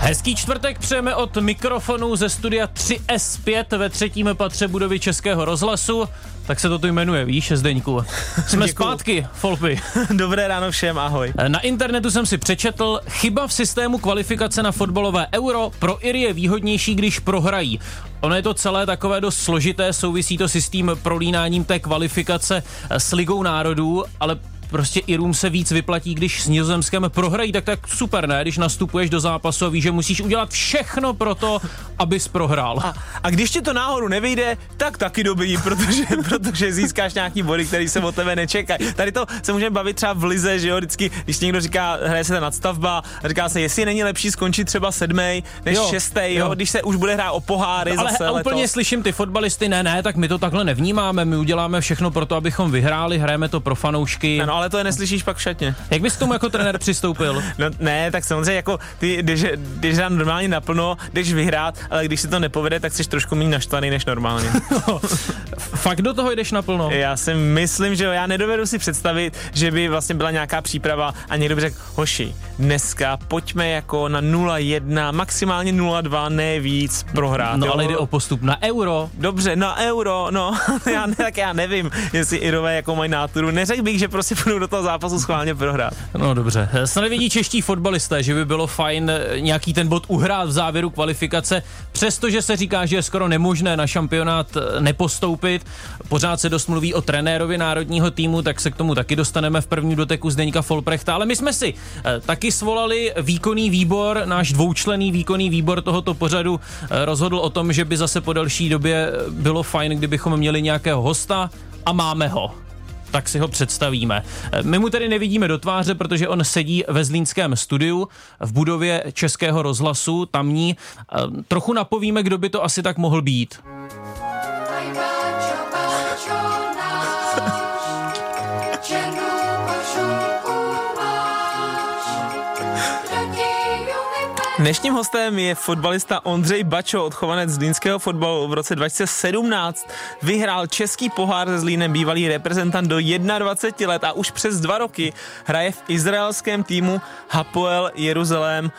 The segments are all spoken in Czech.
Hezký čtvrtek přejeme od mikrofonu ze studia 3S5 ve třetím patře budovy Českého rozhlasu. Tak se to tu jmenuje, víš, Zdeňku. Jsme Děkuju. zpátky, Folpy. Dobré ráno všem, ahoj. Na internetu jsem si přečetl, chyba v systému kvalifikace na fotbalové euro pro Iry je výhodnější, když prohrají. Ono je to celé takové dost složité, souvisí to s tím prolínáním té kvalifikace s Ligou národů, ale prostě Irům se víc vyplatí, když s Nizozemskem prohrají, tak tak super, ne? Když nastupuješ do zápasu a víš, že musíš udělat všechno pro to, abys prohrál. A, a když ti to náhodou nevyjde, tak taky dobrý, protože, protože získáš nějaký body, který se od tebe nečekají. Tady to se můžeme bavit třeba v lize, že jo, vždycky, když někdo říká, hraje se ta nadstavba, říká se, jestli není lepší skončit třeba sedmý než jo, šestý, jo. jo, když se už bude hrát o poháry ale zase ale úplně slyším ty fotbalisty, ne, ne, tak my to takhle nevnímáme, my uděláme všechno pro to, abychom vyhráli, hrajeme to pro fanoušky. Ano, ale to je neslyšíš pak v šatně. Jak bys k tomu jako trenér přistoupil? No ne, tak samozřejmě jako ty, když, když hrám normálně naplno, jdeš vyhrát, ale když se to nepovede, tak jsi trošku méně naštvaný než normálně. no, fakt do toho jdeš naplno? Já si myslím, že jo, já nedovedu si představit, že by vlastně byla nějaká příprava a někdo by řekl, hoši, dneska pojďme jako na 0-1, maximálně 0-2, ne víc prohrát. No jo? ale jde o postup na euro. Dobře, na euro, no, já, ne, tak já nevím, jestli Irové jako mají náturu. Neřekl bych, že prostě půjdu do toho zápasu schválně prohrát. No dobře, snad nevidí čeští fotbalisté, že by bylo fajn nějaký ten bod uhrát v závěru kvalifikace, přestože se říká, že je skoro nemožné na šampionát eh, nepostoupit. Pořád se dost mluví o trenérovi národního týmu, tak se k tomu taky dostaneme v první doteku Zdeňka Folprechta, ale my jsme si eh, taky svolali výkonný výbor, náš dvoučlený výkonný výbor tohoto pořadu eh, rozhodl o tom, že by zase po delší době bylo fajn, kdybychom měli nějakého hosta a máme ho tak si ho představíme. My mu tedy nevidíme do tváře, protože on sedí ve Zlínském studiu v budově Českého rozhlasu, tamní. Trochu napovíme, kdo by to asi tak mohl být. Dnešním hostem je fotbalista Ondřej Bačo, odchovanec zlínského fotbalu. V roce 2017 vyhrál český pohár se Zlínem, bývalý reprezentant do 21 let a už přes dva roky hraje v izraelském týmu Hapoel Jeruzalém. Uh,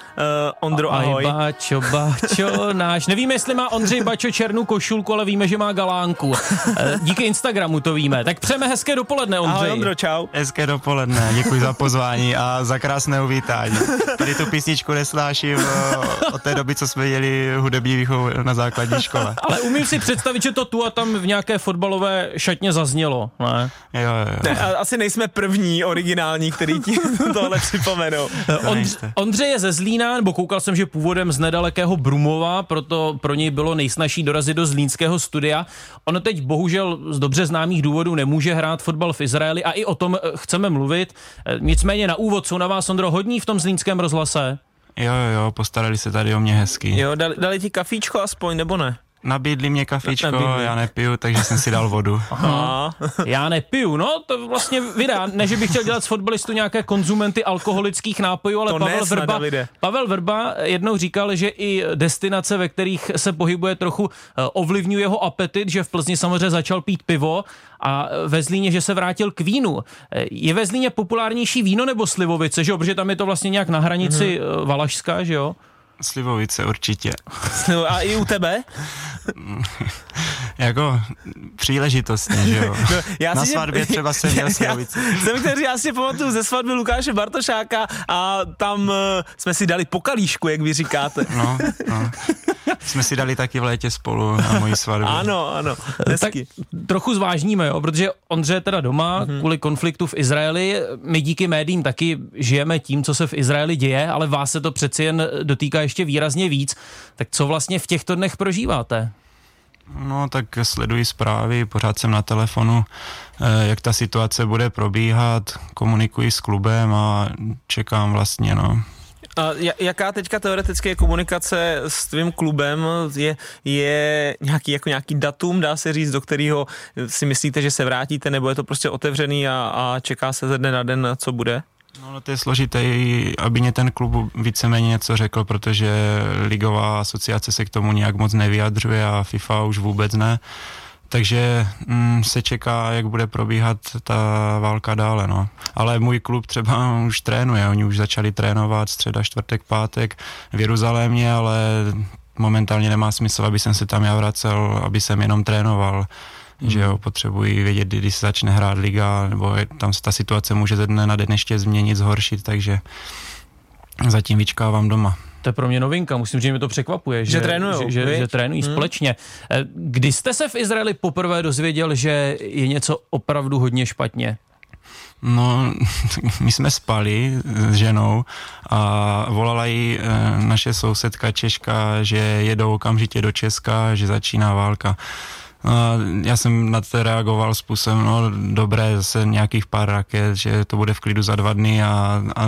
Ondro, ahoj. Aj Bačo, Bačo, náš. Nevíme, jestli má Ondřej Bačo černou košulku, ale víme, že má galánku. Eh, díky Instagramu to víme. Tak přejeme hezké dopoledne, Ondřej. Ahoj, Ondro, čau. Hezké dopoledne, děkuji za pozvání a za krásné uvítání. Tady tu písničku nesnáším od té doby, co jsme měli hudební výchovu na základní škole. Ale umím si představit, že to tu a tam v nějaké fotbalové šatně zaznělo, ne? Jo, jo. Ne, asi nejsme první originální, který ti tohle připomenou. Ondř- Ondřej je ze Zlína, nebo koukal jsem, že původem z nedalekého Brumova, proto pro něj bylo nejsnažší dorazit do zlínského studia. On teď bohužel z dobře známých důvodů nemůže hrát fotbal v Izraeli a i o tom eh, chceme mluvit. Eh, nicméně na úvod jsou na vás, Ondro, hodní v tom zlínském rozhlase? Jo, jo, jo, postarali se tady o mě hezky. Jo, dali, dali ti kafíčko aspoň, nebo ne? Nabídli mě kafičko, Nabídli. já nepiju, takže jsem si dal vodu. Aha. já nepiju, no to vlastně vydá, ne, že bych chtěl dělat z fotbalistu nějaké konzumenty alkoholických nápojů, ale to Pavel Vrba. Pavel Vrba jednou říkal, že i destinace, ve kterých se pohybuje trochu eh, ovlivňuje jeho apetit, že v Plzni samozřejmě začal pít pivo a ve Zlíně, že se vrátil k vínu. Eh, je ve Zlíně populárnější víno nebo slivovice, že jo? Protože tam je to vlastně nějak na hranici mm-hmm. Valašska, že jo? Slivovice určitě. A i u tebe? jako příležitostně, že jo. No, já Na svatbě mě, třeba jsem měl slivovice. Jsem který já si pamatuju ze svatby Lukáše Bartošáka a tam uh, jsme si dali pokalíšku, jak vy říkáte. No, no. Jsme si dali taky v létě spolu na moji svatbu. Ano, ano. Hezky. Tak trochu zvážníme, jo, protože Ondře je teda doma mm-hmm. kvůli konfliktu v Izraeli. My díky médiím taky žijeme tím, co se v Izraeli děje, ale vás se to přeci jen dotýká ještě výrazně víc. Tak co vlastně v těchto dnech prožíváte? No tak sleduji zprávy, pořád jsem na telefonu, eh, jak ta situace bude probíhat, komunikuji s klubem a čekám vlastně, no. A jaká teďka teoreticky je komunikace s tvým klubem? Je, je nějaký, jako nějaký datum, dá se říct, do kterého si myslíte, že se vrátíte, nebo je to prostě otevřený a, a čeká se ze dne na den, co bude? No, to je složité, aby mě ten klub víceméně něco řekl, protože ligová asociace se k tomu nějak moc nevyjadřuje a FIFA už vůbec ne. takže mm, se čeká, jak bude probíhat ta válka dále, no. Ale můj klub třeba už trénuje, oni už začali trénovat středa, čtvrtek, pátek v Jeruzalémě, ale momentálně nemá smysl, aby jsem se tam já vracel, aby jsem jenom trénoval. Hmm. že jo, potřebují vědět, kdy se začne hrát liga, nebo je, tam se ta situace může ze dne na den ještě změnit, zhoršit, takže zatím vyčkávám doma. To je pro mě novinka, musím říct, že mě to překvapuje, že, že, trénujou, že, že, že trénují hmm. společně. Eh, kdy jste se v Izraeli poprvé dozvěděl, že je něco opravdu hodně špatně? No, my jsme spali s ženou a volala jí eh, naše sousedka Češka, že jedou okamžitě do Česka, že začíná válka. A já jsem na to reagoval způsobem, no dobré, zase nějakých pár raket, že to bude v klidu za dva dny a, a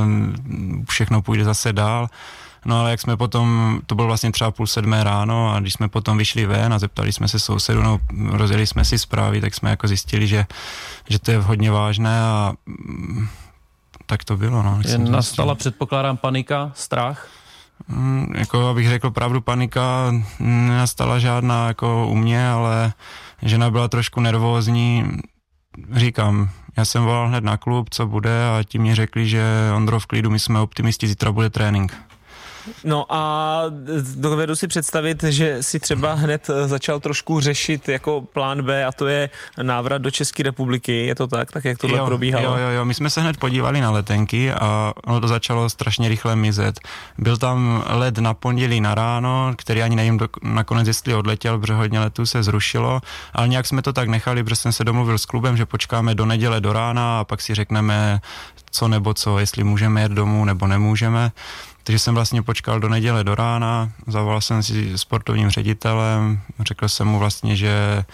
všechno půjde zase dál. No ale jak jsme potom, to bylo vlastně třeba půl sedmé ráno a když jsme potom vyšli ven a zeptali jsme se sousedu, no rozjeli jsme si zprávy, tak jsme jako zjistili, že, že to je hodně vážné a mm, tak to bylo. No, je nastala, předpokládám, panika, strach? Mm, jako abych řekl pravdu, panika nenastala žádná jako u mě, ale žena byla trošku nervózní. Říkám, já jsem volal hned na klub, co bude a ti mě řekli, že Ondro v klidu, my jsme optimisti, zítra bude trénink. No a dovedu si představit, že si třeba hned eh, začal trošku řešit jako plán B a to je návrat do České republiky, je to tak, tak jak tohle jo, probíhalo? Jo, jo, jo, my jsme se hned podívali na letenky a ono to začalo strašně rychle mizet. Byl tam let na pondělí na ráno, který ani nevím do, nakonec, jestli odletěl, protože hodně letů se zrušilo, ale nějak jsme to tak nechali, protože jsem se domluvil s klubem, že počkáme do neděle do rána a pak si řekneme co nebo co, jestli můžeme jet domů nebo nemůžeme. Takže jsem vlastně počkal do neděle do rána, zavolal jsem si sportovním ředitelem, řekl jsem mu vlastně, že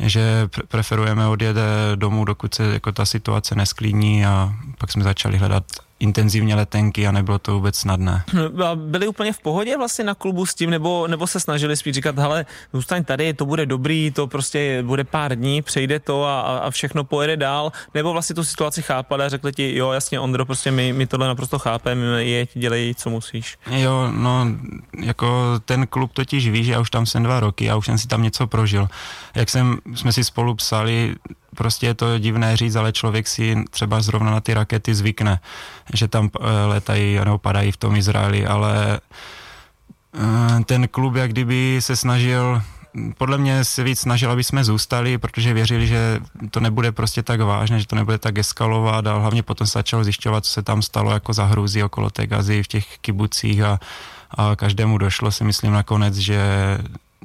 že preferujeme odjet domů, dokud se jako ta situace nesklíní a pak jsme začali hledat intenzivně letenky a nebylo to vůbec snadné. A byli úplně v pohodě vlastně na klubu s tím, nebo, nebo se snažili spíš říkat, hele, zůstaň tady, to bude dobrý, to prostě bude pár dní, přejde to a, a všechno pojede dál, nebo vlastně tu situaci chápali a řekli ti, jo, jasně, Ondro, prostě my, my tohle naprosto chápeme, jeď, dělej, co musíš. Jo, no, jako ten klub totiž ví, že já už tam jsem dva roky a už jsem si tam něco prožil. Jak jsem, jsme si spolu psali, prostě je to divné říct, ale člověk si třeba zrovna na ty rakety zvykne, že tam eh, letají nebo padají v tom Izraeli, ale eh, ten klub jak kdyby se snažil podle mě se víc snažil, aby jsme zůstali, protože věřili, že to nebude prostě tak vážné, že to nebude tak eskalovat a hlavně potom se začalo zjišťovat, co se tam stalo jako za hrůzy okolo té gazy v těch kibucích a, a každému došlo si myslím nakonec, že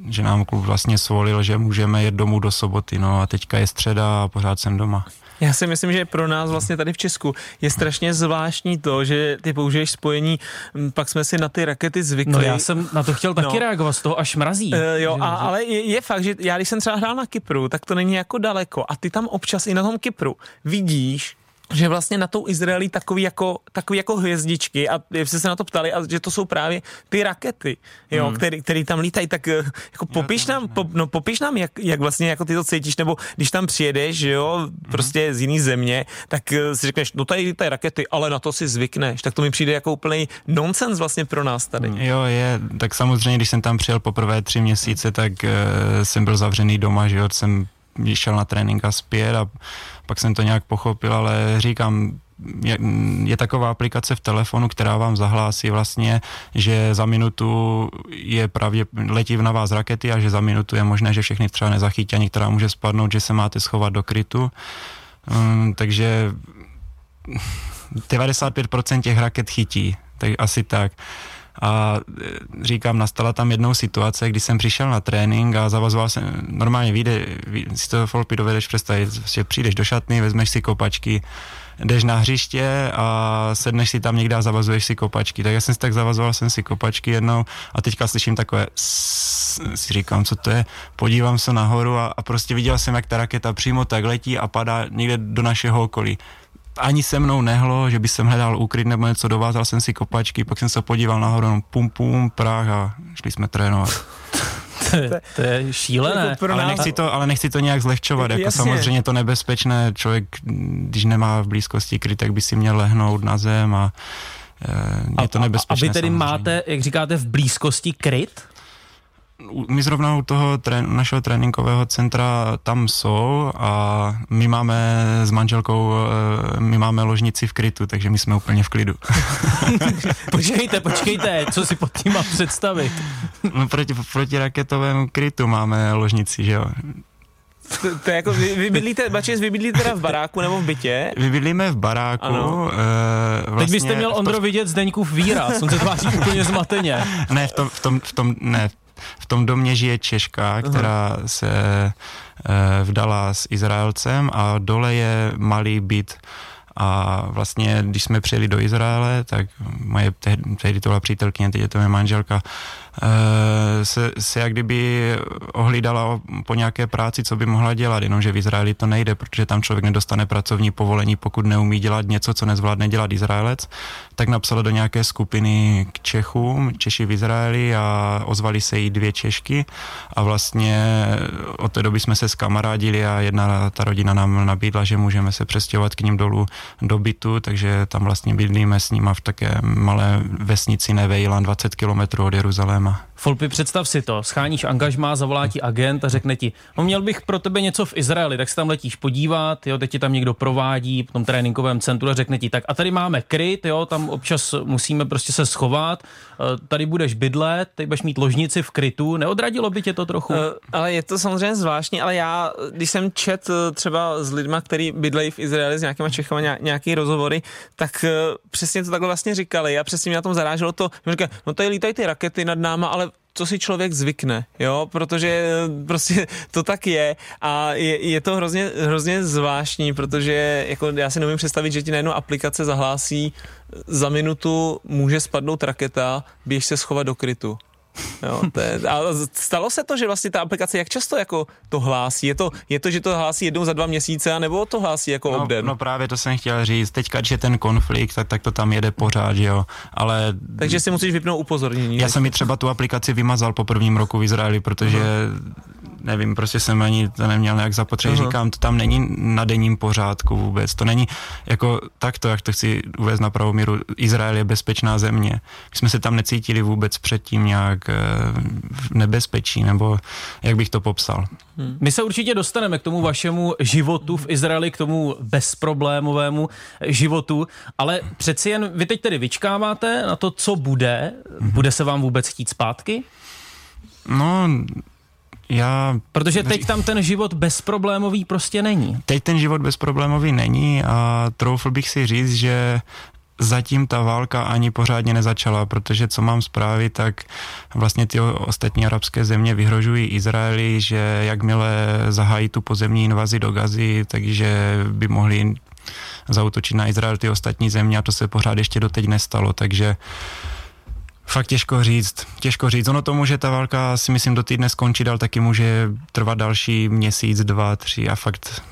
že nám klub vlastně svolil, že můžeme jet domů do soboty, no a teďka je středa a pořád jsem doma. Já si myslím, že pro nás vlastně tady v Česku je strašně zvláštní to, že ty použiješ spojení, pak jsme si na ty rakety zvykli. No já jsem na to chtěl taky no. reagovat, z toho až mrazí. Uh, jo, a, ale je, je fakt, že já když jsem třeba hrál na Kypru, tak to není jako daleko a ty tam občas i na tom Kypru vidíš, že vlastně na tou Izraeli takový jako, takový jako hvězdičky a jste se na to ptali, a že to jsou právě ty rakety, jo, hmm. který, který tam lítají, tak eh, jako popiš nám, po, no, popiš nám, jak, jak vlastně jako ty to cítíš, nebo když tam přijedeš, jo, hmm. prostě z jiný země, tak eh, si řekneš, no tady lítají rakety, ale na to si zvykneš, tak to mi přijde jako úplný nonsens vlastně pro nás tady. Jo, je, tak samozřejmě, když jsem tam přijel poprvé tři měsíce, tak uh, jsem byl zavřený doma, že jo, jsem šel na trénink a zpět a pak jsem to nějak pochopil, ale říkám, je, je taková aplikace v telefonu, která vám zahlásí vlastně, že za minutu je pravdě, letí na vás rakety a že za minutu je možné, že všechny třeba nezachytí a některá může spadnout, že se máte schovat do krytu. Um, takže 95% těch raket chytí, tak asi tak. A e, říkám, nastala tam jednou situace, kdy jsem přišel na trénink a zavazoval jsem, normálně vyjde, si to Folpy dovedeš představit, že přijdeš do šatny, vezmeš si kopačky, jdeš na hřiště a sedneš si tam někde a zavazuješ si kopačky. Tak já jsem si tak zavazoval jsem si kopačky jednou a teďka slyším takové si říkám, co to je, podívám se nahoru a, a prostě viděl jsem, jak ta raketa přímo tak letí a padá někde do našeho okolí ani se mnou nehlo, že by jsem hledal úkryt nebo něco, dovázal jsem si kopačky, pak jsem se podíval nahoru, no pum pum, prach a šli jsme trénovat. to, je, to je šílené. Jako ale, nechci to, ale nechci to nějak zlehčovat. Jako samozřejmě to nebezpečné, člověk, když nemá v blízkosti kryt, tak by si měl lehnout na zem a je to nebezpečné. A vy tedy samozřejmě. máte, jak říkáte, v blízkosti kryt? My zrovna u toho trén, našeho tréninkového centra tam jsou a my máme s manželkou, eh, my máme ložnici v krytu, takže my jsme úplně v klidu. počkejte, počkejte, co si pod tím mám představit? no proti, proti raketovému krytu máme ložnici, že jo. To, to je jako, vy, vy bydlíte, Bačes, vy bydlíte teda v baráku nebo v bytě? Vy bydlíme v baráku. Ano. E, vlastně Teď byste měl Ondro vidět Zdeňkův výraz, on se tváří úplně zmateně. Ne, v tom, v tom, v tom ne, v tom domě žije Češka, která se e, vdala s Izraelcem a dole je malý byt. A vlastně, když jsme přijeli do Izraele, tak moje tehdy, tehdy to byla přítelkyně, teď je to moje manželka, se, se jak kdyby ohlídala po nějaké práci, co by mohla dělat, jenomže v Izraeli to nejde, protože tam člověk nedostane pracovní povolení, pokud neumí dělat něco, co nezvládne dělat Izraelec, tak napsala do nějaké skupiny k Čechům, Češi v Izraeli a ozvali se jí dvě Češky a vlastně od té doby jsme se skamarádili a jedna ta rodina nám nabídla, že můžeme se přestěhovat k ním dolů do bytu, takže tam vlastně bydlíme s nima v také malé vesnici Nevejlan, 20 kilometrů od Jeruzaléma téma. Folpy, představ si to, scháníš angažmá, zavolá ti agent a řekne ti, no měl bych pro tebe něco v Izraeli, tak se tam letíš podívat, jo, teď ti tam někdo provádí v tom tréninkovém centru a řekne ti, tak a tady máme kryt, jo, tam občas musíme prostě se schovat, eh, tady budeš bydlet, teď budeš mít ložnici v krytu, neodradilo by tě to trochu? Uh, ale je to samozřejmě zvláštní, ale já, když jsem čet eh, třeba s lidma, který bydlejí v Izraeli s nějakýma Čechama nějaký rozhovory, tak přesně to takhle vlastně říkali a přesně mě na tom zaráželo to, že říkali, no tady lítají ty rakety nad náma, ale co si člověk zvykne, jo, protože eh, prostě to tak je a je, je to hrozně, hrozně zvláštní, protože jako já si nemůžu představit, že ti najednou aplikace zahlásí, za minutu může spadnout raketa, běž se schovat do krytu. Jo, to je, a stalo se to, že vlastně ta aplikace jak často jako to hlásí? Je to, je to, že to hlásí jednou za dva měsíce, anebo to hlásí jako no, obden? No právě to jsem chtěl říct. Teďka, když je ten konflikt, tak, tak to tam jede pořád, jo. Ale... Takže si musíš vypnout upozornění. Já jsem mi třeba tu aplikaci vymazal po prvním roku v Izraeli, protože uh-huh nevím, prostě jsem ani to neměl nějak zapotřebí, uh-huh. říkám, to tam není na denním pořádku vůbec, to není jako takto, jak to chci uvést na pravou míru, Izrael je bezpečná země, my jsme se tam necítili vůbec předtím nějak eh, v nebezpečí, nebo jak bych to popsal. Hmm. My se určitě dostaneme k tomu vašemu životu v Izraeli, k tomu bezproblémovému životu, ale přeci jen vy teď tedy vyčkáváte na to, co bude. Hmm. Bude se vám vůbec chtít zpátky? No, já... Protože teď tam ten život bezproblémový prostě není. Teď ten život bezproblémový není a troufl bych si říct, že zatím ta válka ani pořádně nezačala, protože co mám zprávy, tak vlastně ty ostatní arabské země vyhrožují Izraeli, že jakmile zahájí tu pozemní invazi do Gazy, takže by mohli zautočit na Izrael ty ostatní země a to se pořád ještě doteď nestalo, takže uh, Fakt těžko říct, těžko říct. Ono to může ta válka si myslím do týdne skončit, ale taky může trvat další měsíc, dva, tři a fakt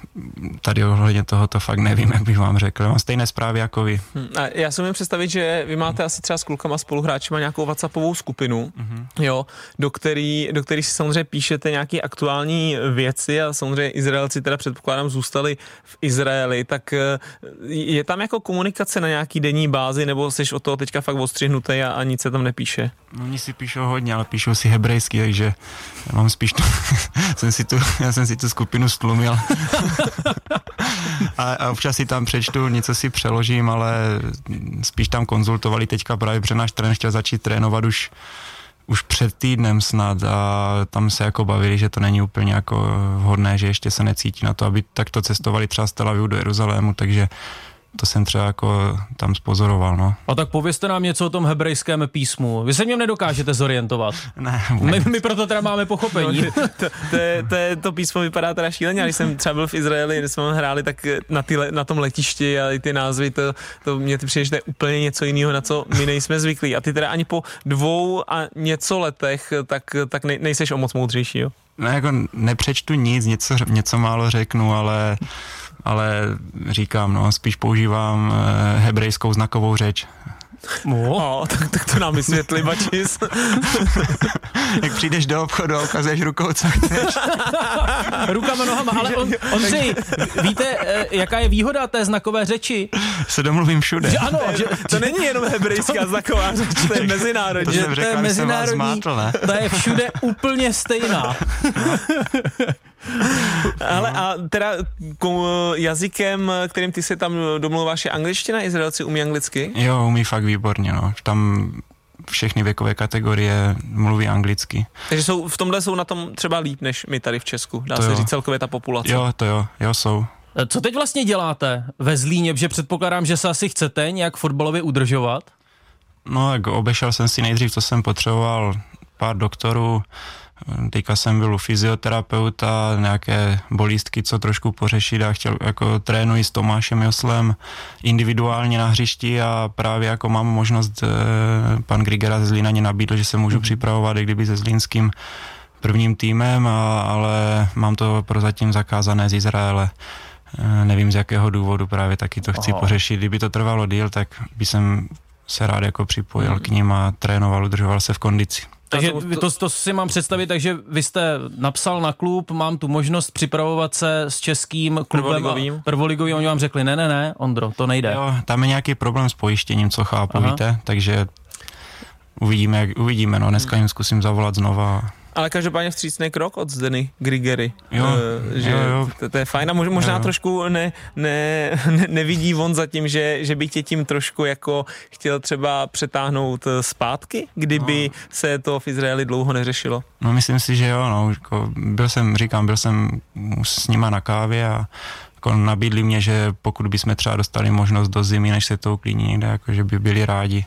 tady ohledně toho to fakt nevím, jak bych vám řekl. Mám stejné zprávy jako vy. Hmm, a já si můžu představit, že vy máte asi třeba s klukama spoluhráčima nějakou WhatsAppovou skupinu, mm-hmm. jo, do který, do který si samozřejmě píšete nějaké aktuální věci a samozřejmě Izraelci teda předpokládám zůstali v Izraeli, tak eh, je tam jako komunikace na nějaký denní bázi nebo jsi o toho teďka fakt ostřihnutý a, a nic se tam nepíše? No, oni si píšou hodně, ale píšou si hebrejsky, takže já mám spíš tu, jsem si tu, já jsem si tu skupinu stlumil. a, a občas si tam přečtu, něco si přeložím, ale spíš tam konzultovali teďka právě, protože náš trenér chtěl začít trénovat už už před týdnem snad a tam se jako bavili, že to není úplně jako vhodné, že ještě se necítí na to, aby takto cestovali třeba z Tel Avivu do Jeruzalému, takže to jsem třeba jako tam spozoroval, no. A tak povězte nám něco o tom hebrejském písmu. Vy se mě nedokážete zorientovat. ne, my, my, proto teda máme pochopení. No, to, to, to, to, to písmo vypadá teda šíleně, když jsem třeba byl v Izraeli, když jsme hráli, tak na, ty, na tom letišti a ty názvy, to, to mě ty přijde, že to je úplně něco jiného, na co my nejsme zvyklí. A ty teda ani po dvou a něco letech, tak, tak nej, nejseš o moc moudřejší, jo? No jako nepřečtu nic, něco, něco málo řeknu, ale ale říkám, no, spíš používám eh, hebrejskou znakovou řeč. No, tak, tak to nám vysvětli, Bačis. Jak přijdeš do obchodu a ukazuješ rukou, co chceš. Rukama, nohama, ale on, Ondřej, víte, eh, jaká je výhoda té znakové řeči? Se domluvím všude. Že ano, že, To není jenom hebrejská znaková řeč, to je To mezinárodní. že jsem to řekl, je jsem vás mezinárodní, zmátl, ne? ta je všude úplně stejná. Ale a teda jazykem, kterým ty se tam domluváš, je angličtina? Izraelci umí anglicky? Jo, umí fakt výborně, no. Tam všechny věkové kategorie mluví anglicky. Takže jsou, v tomhle jsou na tom třeba líp než my tady v Česku, dá To se jo. říct celkově ta populace. Jo, to jo, jo, jsou. Eh, Co teď vlastně děláte ve Zlíně, že předpokládám, že se asi chcete nějak fotbalově udržovat? No, jak obešel jsem si nejdřív, co jsem potřeboval, pár doktorů, teďka jsem byl u fyzioterapeuta, nějaké bolístky, co trošku pořešit a chtěl, jako trénuji s Tomášem Joslem individuálně na hřišti a právě jako mám možnost, eh, pan Grigera ze Zlína mě nabídl, že se můžu připravovat, i kdyby se zlínským prvním týmem, a, ale mám to prozatím zakázané z Izraele. Eh, Nevím z jakého důvodu, právě taky to chci Aha. pořešit. Kdyby to trvalo díl, tak by jsem se rád jako připojil k ním a trénoval, udržoval se v kondici. Takže to- to, to, si mám představit, takže vy jste napsal na klub, mám tu možnost připravovat se s českým klubem Prvoligovým. A prvoligovým, oni vám řekli, ne, ne, ne, Ondro, to nejde. Jo, tam je nějaký problém s pojištěním, co chápu, Aha. víte, takže uvidíme, jak uvidíme, no, dneska jim zkusím zavolat znova. Ale každopádně vstřícný krok od Zdeny Grigery. Jo, Eh, že jo, jo. To, to je fajn a mož, možná Jo, jo. trošku ne, ne, ne, nevidí on za tím, že, že by tě tím trošku jako chtěl třeba přetáhnout eh, zpátky, kdyby No. se to v Izraeli dlouho neřešilo. No myslím si, že jo, no, jako byl jsem, říkám, byl jsem s nima na kávě a jako nabídli mě, že pokud bychom třeba dostali možnost do zimy, než se to uklidní někde, jako že by byli rádi.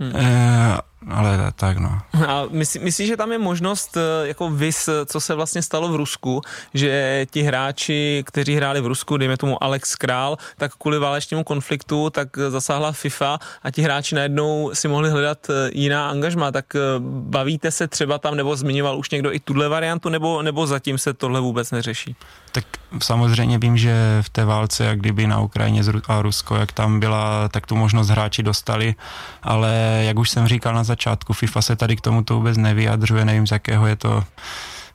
Hmm. E, ale tak no. A myslí, myslíš, že tam je možnost, eh, jako vys, co se vlastně stalo v Rusku, že ti hráči, kteří hráli v Rusku, dejme tomu Alex Král, tak kvůli válečnému konfliktu, tak eh, zasáhla FIFA a ti hráči najednou si mohli hledat eh, jiná angažma, tak bavíte se třeba tam, nebo zmiňoval už někdo i tuhle variantu, nebo, nebo zatím se tohle vůbec neřeší? Tak samozřejmě vím, že v té válce, jak kdyby na Ukrajině a Rusko, jak tam byla, tak tu možnost hráči dostali, ale jak už jsem říkal na začátku, FIFA se tady k tomuto vůbec nevyjadřuje, nevím z jakého je to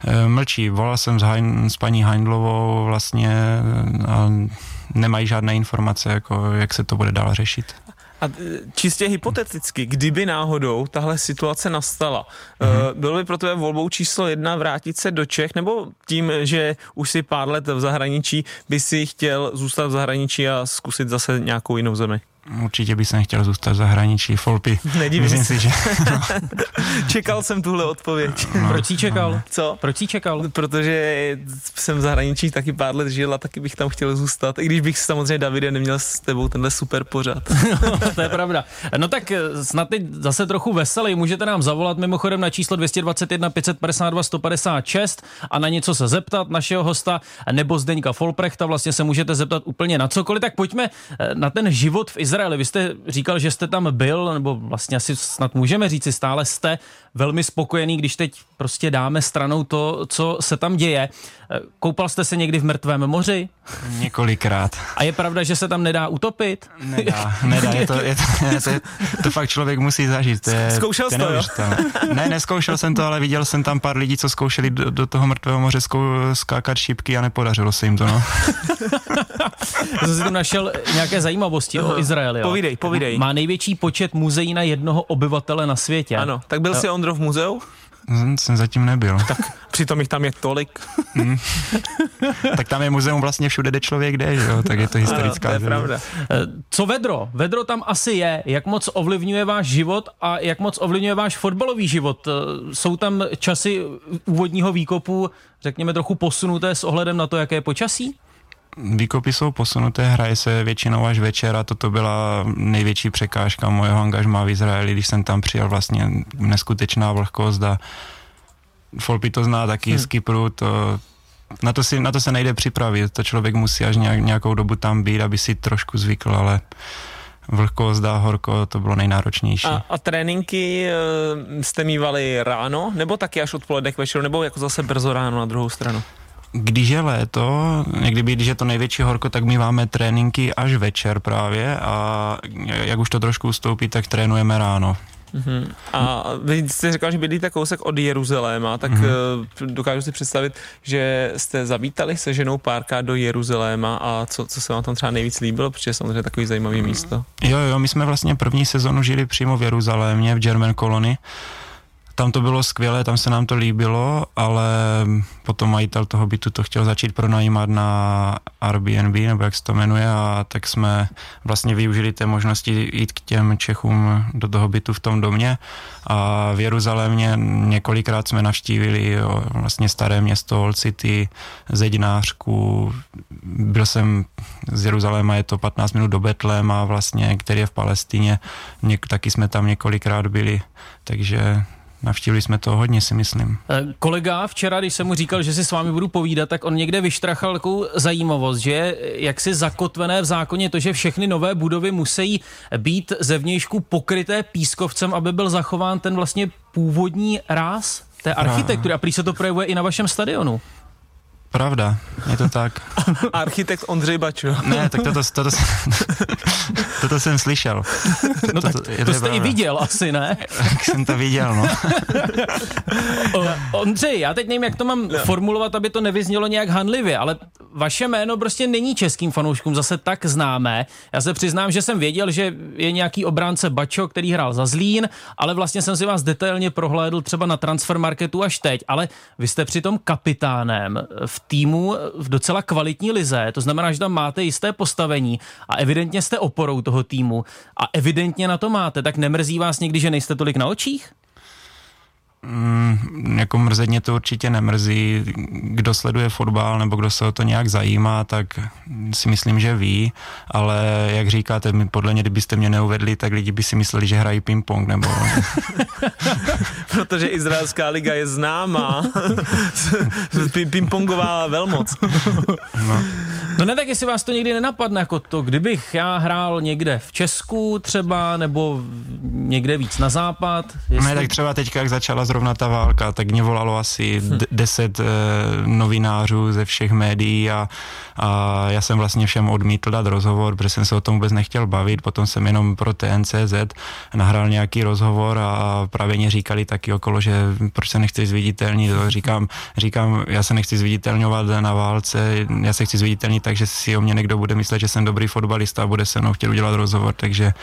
eh, mlčí. Volal jsem s, Hein, s paní Heindlovou vlastně a nemají žádné informace, jako jak se to bude dál řešit. A eh, čistě hypoteticky, kdyby náhodou tahle situace nastala, Mhm. mm-hmm. bylo by pro tebe volbou číslo jedna vrátit se do Čech, nebo tím, že už si pár let v zahraničí, by si chtěl zůstat v zahraničí a zkusit zase nějakou jinou zemi? Určitě bych jsem chtěl zůstat v zahraničí, Folpy. Nedivím Myslím si, že čekal jsem tuhle odpověď. no, Proč jsi čekal? Co? Proč jsi čekal? Protože jsem v zahraničí taky pár let žil a taky bych tam chtěl zůstat, i když bych samozřejmě, Davide, neměl s tebou tenhle super pořad. to je pravda. No tak eh, snad teď zase trochu veselý. Můžete nám zavolat mimochodem na číslo 221 552 156 a na něco se zeptat našeho hosta nebo Zdeňka Folprechta. Vlastně se můžete zeptat úplně na cokoliv. Tak pojďme eh, na ten život v Izraeli. Vy jste říkal, že jste tam byl, nebo vlastně asi snad můžeme říci, stále jste velmi spokojený, když teď prostě dáme stranou to, co se tam děje. Eh, Koupal jste se někdy v mrtvém moři? několikrát. A je pravda, že se tam nedá utopit? Nedá, nedá, je to, je to, je to, je to fakt člověk musí zažít. To je, Zkoušel je to. Ne, neskoušel jsem to, ale viděl jsem tam pár lidí, co zkoušeli do, do toho mrtvého moře zkou, skákat šipky a nepodařilo se jim to, no. Jsem si tu našel nějaké zajímavosti o Izraeli. Jo. Povídej, povídej. Má největší počet muzeí na jednoho obyvatele na světě. Ano, tak byl jsi Ondro v muzeu? Jsem zatím nebyl. Tak přitom jich tam je tolik. Tak tam je muzeum vlastně všude, kde člověk jde, že jo? tak je to historická to je země. pravda. Eh, Co vedro? Vedro tam asi je. Jak moc ovlivňuje váš život a jak moc ovlivňuje váš fotbalový život? Eh, Jsou tam časy úvodního výkopu, řekněme, trochu posunuté s ohledem na to, jaké je počasí? Výkopy jsou posunuté, hraje se většinou až večer a toto byla největší překážka mojeho angažmá v Izraeli, když jsem tam přijel vlastně neskutečná vlhkost a Folpi to zná taky hmm. z Kypru, to, na, to si, na to se nejde připravit, to člověk musí až nějak, nějakou dobu tam být, aby si trošku zvykl, ale vlhkost a horko, to bylo nejnáročnější. A, a tréninky e, jste mývali ráno, nebo taky až odpoledne k večeru, nebo jako zase brzo ráno na druhou stranu? Když je léto, někdy když je to největší horko, tak my máme tréninky až večer právě a jak už to trošku ustoupí, tak trénujeme ráno. Uh-huh. A vy jste říkal, že bydlíte kousek od Jeruzaléma, tak uh-huh. dokážu si představit, že jste zavítali se ženou párka do Jeruzaléma a co, co se vám tam třeba nejvíc líbilo, protože je samozřejmě takový zajímavý místo. Jo, jo, my jsme vlastně první sezonu žili přímo v Jeruzalémě, v German Colony tam to bylo skvělé, tam se nám to líbilo, ale potom majitel toho bytu to chtěl začít pronajímat na Airbnb, nebo jak se to jmenuje, a tak jsme vlastně využili té možnosti jít k těm Čechům do toho bytu v tom domě. A v Jeruzalémě několikrát jsme navštívili jo, vlastně staré město Old City, Zedinářku, byl jsem z Jeruzaléma, je to 15 minut do Betléma vlastně, který je v Palestině, Něk, taky jsme tam několikrát byli, takže Navštívili jsme to hodně, si myslím. Eh, kolega včera, když jsem mu říkal, že si s vámi budu povídat, tak on někde vyštrachal takovou zajímavost, že jak si zakotvené v zákoně to, že všechny nové budovy musí být zevnějšku pokryté pískovcem, aby byl zachován ten vlastně původní ráz té architektury. A prý se to projevuje i na vašem stadionu. Pravda, je to tak. Architekt Ondřej Bačo. Ne, tak toto, toto, toto jsem slyšel. No toto, tak to, to jste i viděl asi, ne? Tak jsem to viděl, no. o, Ondřej, já teď nevím, jak to mám no. formulovat, aby to nevyznělo nějak hanlivě, ale vaše jméno prostě není českým fanouškům zase tak známé. Já se přiznám, že jsem věděl, že je nějaký obránce Bačo, který hrál za Zlín, ale vlastně jsem si vás detailně prohlédl třeba na transfermarketu až teď, ale vy jste přitom kapitánem v týmu v docela kvalitní lize, to znamená, že tam máte jisté postavení a evidentně jste oporou toho týmu a evidentně na to máte, tak nemrzí vás někdy, že nejste tolik na očích? Mm, jako mrzeně to určitě nemrzí. Kdo sleduje fotbal nebo kdo se o to nějak zajímá, tak si myslím, že ví, ale jak říkáte, podle mě, kdybyste mě neuvedli, tak lidi by si mysleli, že hrají ping-pong nebo... Protože izraelská liga je známá. Ping-pongová velmoc. no. No ne, tak jestli vás to někdy nenapadne, jako to, kdybych já hrál někde v Česku třeba, nebo někde víc na západ. Jestli... Ne, tak třeba teďka, jak začala zrovna ta válka, tak mě volalo asi hm. deset e, novinářů ze všech médií a, a já jsem vlastně všem odmítl dát rozhovor, protože jsem se o tom vůbec nechtěl bavit, potom jsem jenom pro TNCZ nahrál nějaký rozhovor a právě mě říkali taky okolo, že proč se nechci zviditelnit, říkám, říkám, já se nechci zviditelňovat na válce, já se chci zviditelnit tak, že si o mě někdo bude myslet, že jsem dobrý fotbalista a bude se mnou chtěl udělat rozhovor, takže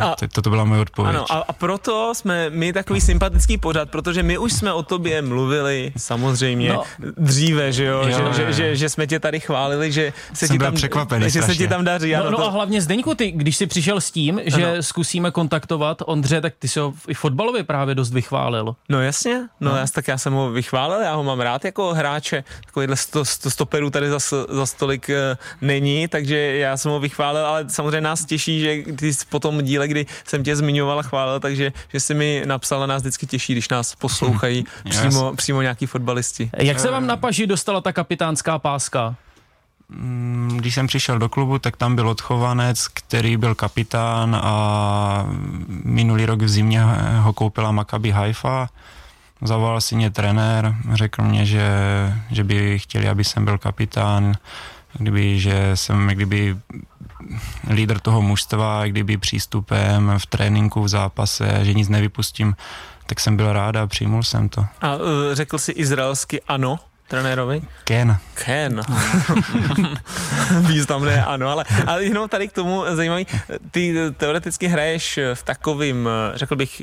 a, toto byla moje odpověď. Ano, a, a proto jsme my takový sympatický pořad, protože my už jsme o tobě mluvili samozřejmě no. dříve, že jo, jo, že, jo. Že, že, že jsme tě tady chválili, že se Jsem ti tam, překvapený že se ti tam daří. No, no to... a hlavně Zdeňku, ty, když jsi přišel s tím, že ano. zkusíme kontaktovat Ondře, tak ty si ho i fotbalově právě dost vychválil. No jasně, no, no. Já, tak já jsem ho vychválil, já ho mám rád jako hráče, takovýhle sto, sto, stoperů tady za, za stolik uh, není, takže já jsem ho vychválil, ale samozřejmě nás těší, že ty po tom díle, kdy jsem tě zmiňoval a chválil, takže že jsi mi napsal a nás vždycky těší, když nás poslouchají hmm. přímo, přímo nějaký fotbalisti. Jak se vám na paži dostala ta kapitánská páska? Mm, když jsem přišel do klubu, tak tam byl odchovanec, který byl kapitán a minulý rok v zimě ho koupila Maccabi Haifa. Zavolal si mě trenér, řekl mě, že, že by chtěli, aby jsem byl kapitán, kdyby, že jsem kdyby lídr toho mužstva, kdyby přístupem v tréninku, v zápase, že nic nevypustím, tak jsem byl rád a přijmul jsem to. A uh, řekl si izraelsky ano? trenérovi? Ken. Ken. Významné ano, ale, ale jenom tady k tomu zajímavý, ty teoreticky hraješ v takovým, řekl bych,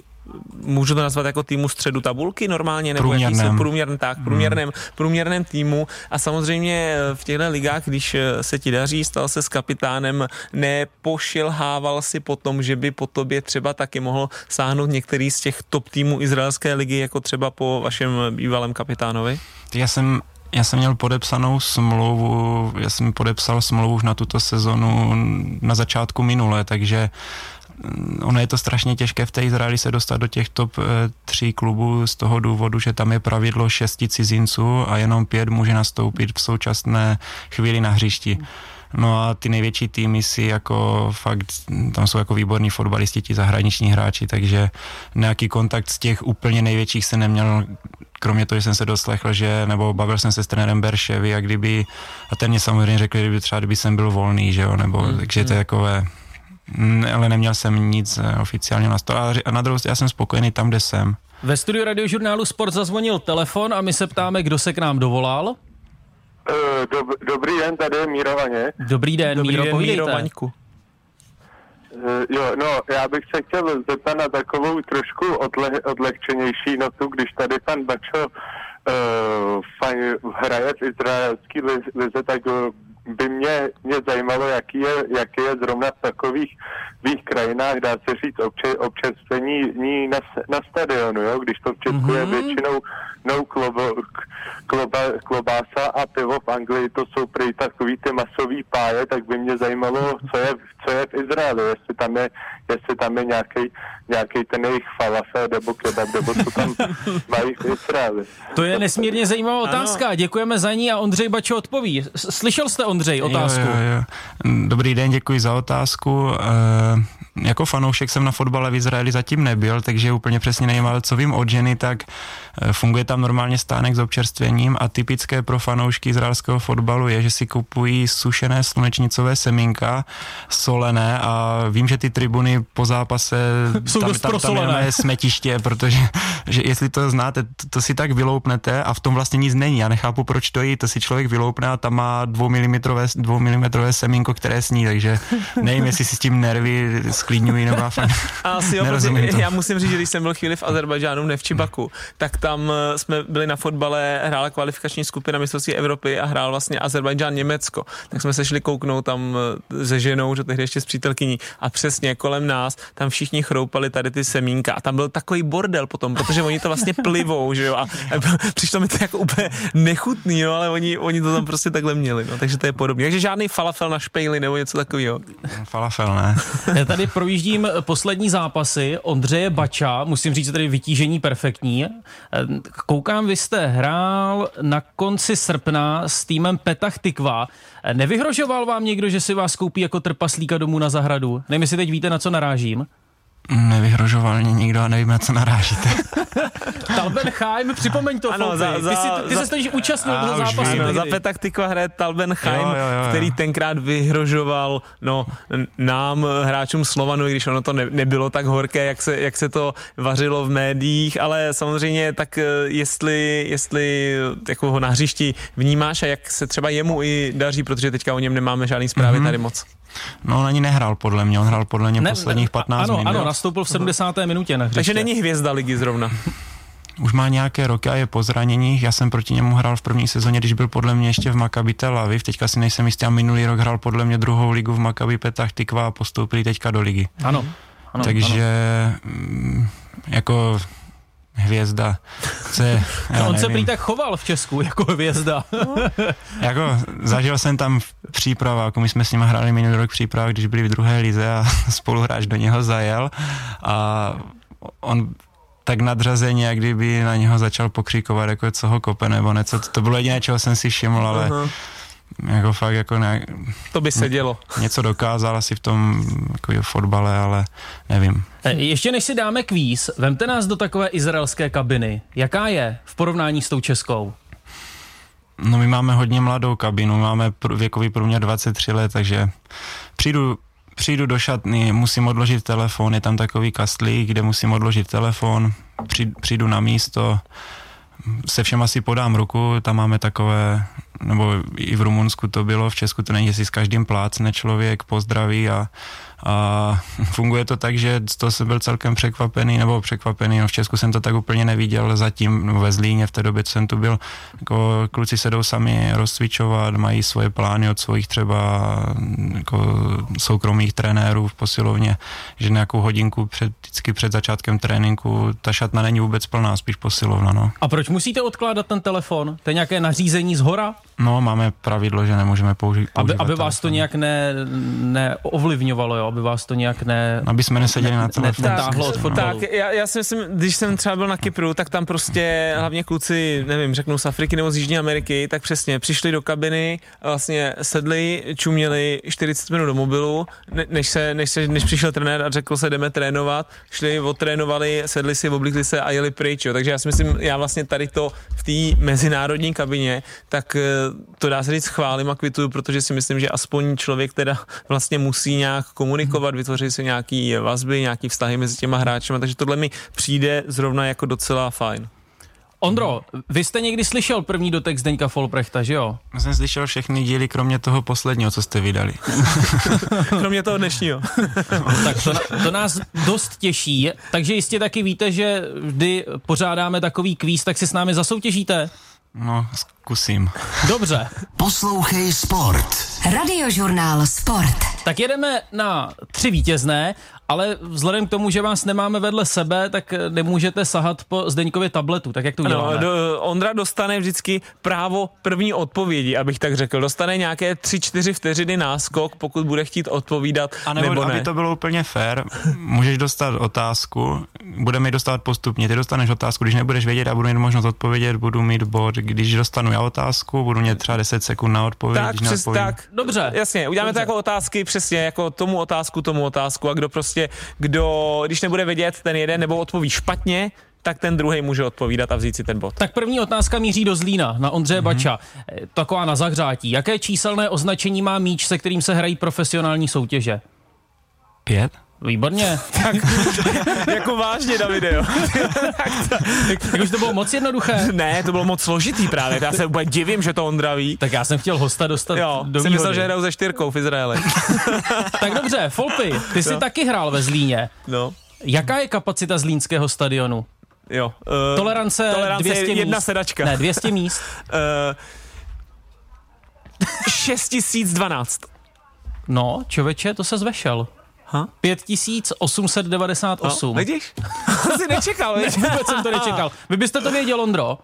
můžu to nazvat jako týmu středu tabulky normálně, nebo průměrném. jaký jsou průměrný, tak, průměrném, hmm. průměrném týmu a samozřejmě v těchto ligách, když se ti daří, stal se s kapitánem, nepošilhával si potom, že by po tobě třeba taky mohl sáhnout některý z těch top týmů izraelské ligy, jako třeba po vašem bývalém kapitánovi? Já jsem já jsem měl podepsanou smlouvu, já jsem podepsal smlouvu už na tuto sezonu na začátku minule, takže mm, ono je to strašně těžké v té Izraeli se dostat do těch top e, tří klubů z toho důvodu, že tam je pravidlo šesti cizinců a jenom pět může nastoupit v současné chvíli na hřišti. No a ty největší týmy si jako fakt, tam jsou jako výborní fotbalisti, ti zahraniční hráči, takže nějaký kontakt z těch úplně největších se neměl kromě toho, že jsem se doslechl, že, nebo bavil jsem se s trenérem Berševy a kdyby, a ten mě samozřejmě řekl, kdyby třeba, kdyby jsem byl volný, že jo, nebo, mm, takže to je takové, ale neměl jsem nic eh, oficiálně na stole. A na druhou já jsem spokojený tam, kde jsem. Ve studiu radiožurnálu Sport zazvonil telefon a my se ptáme, kdo se k nám dovolal. Eh, dob, dobrý den, tady je Míro Vaně. Dobrý den, Dobrý Míro, den. Míro Vaňku. Eh, Jo, no, já bych se chtěl zeptat na takovou trošku odle, odlehčenější notu, když tady pan Bačo uh, hraje v izraelský lize, tak by mě, mě zajímalo, jaký je, jaký je zrovna v takových svých krajinách, dá se říct, obče, občerstvení ní na, na stadionu, jo? když to v Česku mm-hmm. je většinou no klobo, kloba, klobása a pivo v Anglii, to jsou prý takový ty masový páje, tak by mě zajímalo, co je, co je v Izraeli, jestli tam je, jestli tam je nějaký, nějaký ten jejich falafel nebo kebab, nebo co tam mají v Izraeli. To je nesmírně zajímavá otázka, děkujeme za ní a Ondřej Bačo odpoví. Slyšel jste, Ondřej, otázku? Jo, jo, jo. Dobrý den, děkuji za otázku. E, jako fanoušek jsem na fotbale v Izraeli zatím nebyl, takže úplně přesně nevím, ale co vím od ženy, tak eh, funguje tam normálně stánek s občerstvením a typické pro fanoušky izraelského fotbalu je, že si kupují sušené slunečnicové semínka, solené a vím, že ty tribuny po zápase Jsou tam, dost tam, tam prosolené. je smetiště, protože že jestli to znáte, to, to si tak vyloupnete a v tom vlastně nic není. Já nechápu, proč to jí, to si člověk vyloupne a tam má dvoumilimetrové, dvoumilimetrové semínko, které sní, takže nevím, jestli si s tím nervy sklidňují nebo já fakt A asi jo, já musím říct, že když jsem byl chvíli v Azerbajdžánu, v Nevčibaku, tak tam eh, jsme byli na fotbale, hrála kvalifikační skupina mistrovství Evropy a hrál vlastně Azerbajdžán Německo. Tak jsme se šli kouknout tam eh, se ženou, že tehdy ještě s přítelkyní a přesně kolem nás tam všichni chroupali tady ty semínka a tam byl takový bordel potom, protože oni to vlastně plivou, že jo, a a přišlo mi to jako úplně nechutný, no, ale oni, oni to tam prostě takhle měli, no, takže to je podobně. Takže žádný falafel na špejli nebo něco takového. falafel, ne? Já tady projíždím poslední zápasy Ondřeje Bača, musím říct, že tady vytížení perfektní. Koukám, vy jste hrál na konci srpna s týmem Petach Tikva. Nevyhrožoval vám někdo, že si vás koupí jako trpaslíka domů na zahradu? Nevím, jestli teď víte, na co narážím. Nevyhrožoval mě nikdo a nevím, na co narážíte. Talbenheim, připomeň to, Ano, Foupi. za- ty, za- si, ty za- se účastnil A, toho zápasu. vím. Ano, za tehdy. Petak Tikva hraje Talbenheim, Jo, jo, jo, který tenkrát vyhrožoval no, nám, hráčům Slovanu, i když ono to ne, nebylo tak horké, jak se, jak se to vařilo v médiích, ale samozřejmě tak eh, jestli, jestli jako ho na hřišti vnímáš a jak se třeba jemu i daří, protože teďka o něm nemáme žádný zprávy mm-hmm. tady moc. No on ani nehrál podle mě, on hrál podle mě Ne, posledních 15 ano, minut. ano, nastoupil v 70. minutě na hřiště. Takže není hvězda ligy zrovna. Už má nějaké roky a je po zraněních. Já jsem proti němu hrál v první sezóně, když byl podle mě ještě v Maccabi Tel Aviv. Teďka si nejsem jistý a minulý rok hrál podle mě druhou ligu v Maccabi Petach Tikva a postoupili teďka do ligy. Ano. ano Takže mm, jako hvězda. Já No, on se prý tak choval v Česku jako hvězda. Jako zažil jsem tam příprava, jako my jsme s ním hráli minulý rok příprava, když byli v druhé lize a spoluhráč do něho zajel a on tak nadřazeně, jak kdyby na něho začal pokřikovat, jako co ho kope nebo něco. To, to bylo jediné, čeho jsem si všiml, ale Aha. Jako fakt jako ne, To by se dělo. něco dokázal asi v tom jako fotbale, ale nevím. Eh, Ještě než si dáme kvíz, vemte nás do takové izraelské kabiny. Jaká je v porovnání s tou českou? No my máme hodně mladou kabinu, máme pr- věkový průměr 23 let, takže přijdu, přijdu do šatny, musím odložit telefon, je tam takový kastlík, kde musím odložit telefon, při, přijdu na místo, se všem asi podám ruku, tam máme takové, nebo i v Rumunsku to bylo, v Česku to není, že si s každým plácne člověk, pozdraví a, a funguje to tak, že z toho jsem byl celkem překvapený, nebo překvapený, no v Česku jsem to tak úplně neviděl zatím, nebo ve Zlíně v té době, co jsem tu byl, jako kluci se jdou sami rozcvičovat, mají svoje plány od svých třeba jako soukromých trenérů v posilovně, že nějakou hodinku před, vždycky před začátkem tréninku, ta šatna není vůbec plná, spíš posilovna, no. A proč musíte odkládat ten telefon? To je nějaké nařízení z hora? No, máme pravidlo, že nemůžeme použít. Aby, aby vás to nějak ne, neovlivňovalo, jo? aby vás to nějak ne... Aby jsme neseděli ne, na telefonu. Od fotbalu. Tak, já, já si myslím, když jsem třeba byl na Kypru, tak tam prostě hlavně kluci, nevím, řeknou z Afriky nebo z Jižní Ameriky, tak přesně přišli do kabiny, vlastně sedli, čuměli 40 minut do mobilu, ne, než, se, než, se, než přišel trenér a řekl se, jdeme trénovat, šli, odtrénovali, sedli si, oblíkli se a jeli pryč. Jo. Takže já si myslím, já vlastně tady to v té mezinárodní kabině, tak eh, to dá se říct chválím a kvituju, protože si myslím, že aspoň člověk teda vlastně musí nějak komunikovat, vytvořit si nějaký vazby, nějaký vztahy mezi těma hráči, takže tohle mi přijde zrovna jako docela fajn. Ondro, vy jste někdy slyšel první dotek Zdeňka Folprechta, že jo? Já jsem slyšel všechny díly, kromě toho posledního, co jste vydali. kromě toho dnešního. tak to, to nás dost těší, takže jistě taky víte, že vždy pořádáme takový kvíz, tak si s námi zasoutěžíte? No, zkusím. Dobře. Poslouchej Sport. Radiožurnál Sport. Tak jedeme na tři vítězné ale vzhledem k tomu, že vás nemáme vedle sebe, tak nemůžete sahat po Zdeňkově tabletu, tak jak to uděláme? No, do, Ondra dostane vždycky právo první odpovědi, abych tak řekl. Dostane nějaké tři, čtyři vteřiny náskok, pokud bude chtít odpovídat, A nebo, nebo ne. aby to bylo úplně fair, můžeš dostat otázku, budeme ji dostávat postupně. Ty dostaneš otázku, když nebudeš vědět a budu mít možnost odpovědět, budu mít bod. Když dostanu já otázku, budu mít třeba 10 sekund na odpověď. Tak, když přes, tak. Dobře. Jasně, uděláme Dobře. to jako otázky, přesně, jako tomu otázku, tomu otázku a kdo prostě prostě, kdo, když nebude vědět ten jeden nebo odpoví špatně, tak ten druhý může odpovídat a vzít si ten bod. Tak první otázka míří do Zlína, na Ondřeje mm-hmm. Bača. Taková na zahřátí. Jaké číselné označení má míč, se kterým se hrají profesionální soutěže? Pět? Výborně. tak, jako vážně, Davide, jo. tak už to bylo moc jednoduché. Ne, to bylo moc složitý právě. Já se úplně divím, že to Ondra ví. Tak já jsem chtěl hosta dostat jo, do jsem myslel, že hrajou ze čtyřkou v Izraeli. tak dobře, Folpy, ty jsi no. taky hrál ve Zlíně. No. Jaká je kapacita zlínského stadionu? Jo. Uh, tolerance, tolerance 200 jedna míst. sedačka. Ne, 200 míst. uh, 6012. No, čověče, to se zvešel. Ha? 5898. No, vidíš? To jsi nečekal, ne, vůbec jsem to nečekal. Vy byste to věděl, Ondro?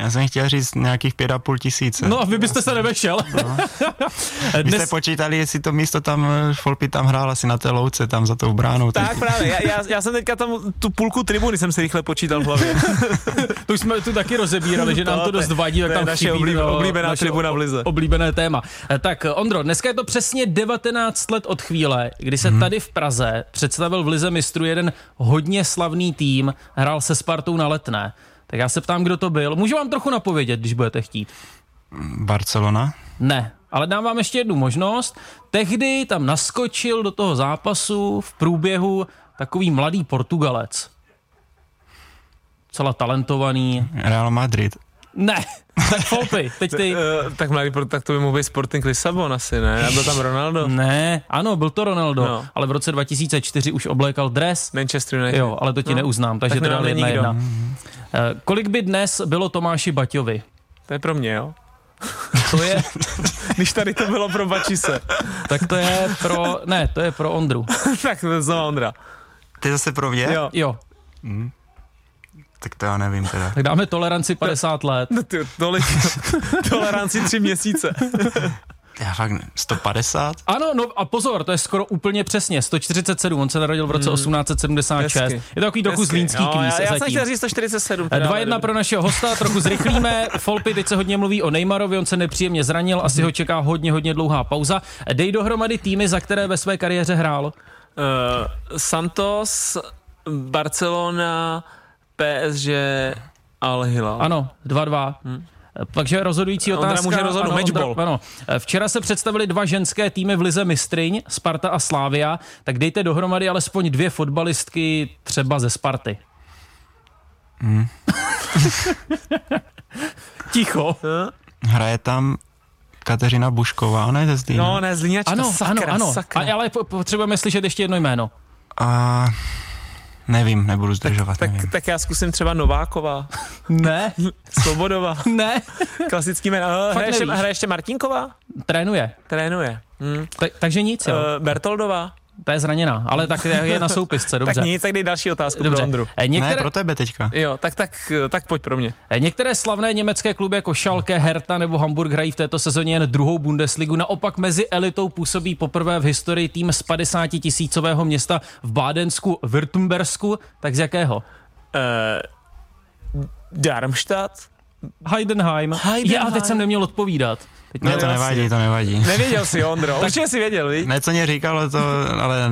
Já jsem chtěl říct nějakých pět a půl tisíce. No a vy byste se nevešel. No. Vy Dnes... jste počítali, jestli to místo tam, Folpy tam hrál asi na té louce, tam za tou bránou. Tak právě, já, já, já, jsem teďka tam tu půlku tribuny jsem si rychle počítal v hlavě. to už jsme tu taky rozebírali, že nám to, to dost vadí, tak tam naše chybí. Oblíbená, no, oblíbená naše tribuna v Lize. Oblíbené téma. Tak Ondro, dneska je to přesně 19 let od chvíle, kdy se hmm. tady v Praze představil v Lize mistru jeden hodně slavný tým, hrál se Spartou na letné. Tak já se ptám, kdo to byl. Můžu vám trochu napovědět, když budete chtít. Barcelona? Ne, ale dám vám ještě jednu možnost. Tehdy tam naskočil do toho zápasu v průběhu takový mladý Portugalec. Celá talentovaný. Real Madrid. Ne, tak Folpy, teď ty. uh, tak mladý, tak to by mohl být Sporting Lisabon asi, ne? A byl tam Ronaldo? Ne, ano, byl to Ronaldo, no. ale v roce 2004 už oblékal dres. Manchester United. Jo, ale to ti no. neuznám, takže tak to dal jedna jedna. Uh, kolik by dnes bylo Tomáši Baťovi? To je pro mě, jo? To je... Když tady to bylo pro Bačise. tak to je pro... Ne, to je pro Ondru. tak to je znovu Ondra. To je zase pro mě? Jo. jo. Hmm. Tak to já nevím teda. Tak dáme toleranci 50 let. No ty, tolik, toleranci 3 měsíce. Já fakt 150? Ano, no a pozor, to je skoro úplně přesně, 147, on se narodil v roce hmm. 1876. Hezky. Je to takový trochu zlínský kvíz já, já zatím. jsem chtěl říct 147. 2-1 pro našeho hosta, trochu zrychlíme. Folpy, teď se hodně mluví o Neymarovi, on se nepříjemně zranil, asi ho čeká hodně, hodně dlouhá pauza. Dej dohromady týmy, za které ve své kariéře hrál. Uh, Santos, Barcelona, PSG, Al Hilal. Ano, 2-2. Hmm. Takže rozhodující otázka. Ondra může rozhodnout ano, matchball. Ondra, ano. Včera se představili dva ženské týmy v Lize Mistryň, Sparta a Slávia, tak dejte dohromady alespoň dvě fotbalistky třeba ze Sparty. Hmm. Ticho. Hraje tam Kateřina Bušková, ne ze Zlína? No, ne, Zlíňačka, ano, sakra, ano, ano. sakra. A, ale potřebujeme slyšet ještě jedno jméno. A... Nevím, nebudu zdržovat. Tak, nevím. tak, tak já zkusím třeba Nováková. Ne. Svobodová. ne. Klasický jméno. Hraje ještě, hraje ještě Martinková? Trénuje. Trénuje. Hmm. Ta, takže nic, jo. Uh, Bertoldová? Ta je zraněná, ale tak je, na soupisce, dobře. Tak nic, tak dej další otázku Dobře. pro Ondru. Eh, Některé, Ne, pro tebe teďka. Jo, tak, tak, tak pojď pro mě. Eh, Některé slavné německé kluby jako Schalke, Hertha nebo Hamburg hrají v této sezóně jen druhou Bundesligu. Naopak mezi elitou působí poprvé v historii tým z 50 tisícového města v Bádensku, Württembersku. Tak z jakého? Uh, Darmstadt? Heidenheim. Heidenheim. Já, teď jsem neměl odpovídat. Teď Ne, to nevadí, to nevadí. Nevěděl jsi, Ondro. Určitě jsi věděl, víš? Ne, co mě říkalo to, ale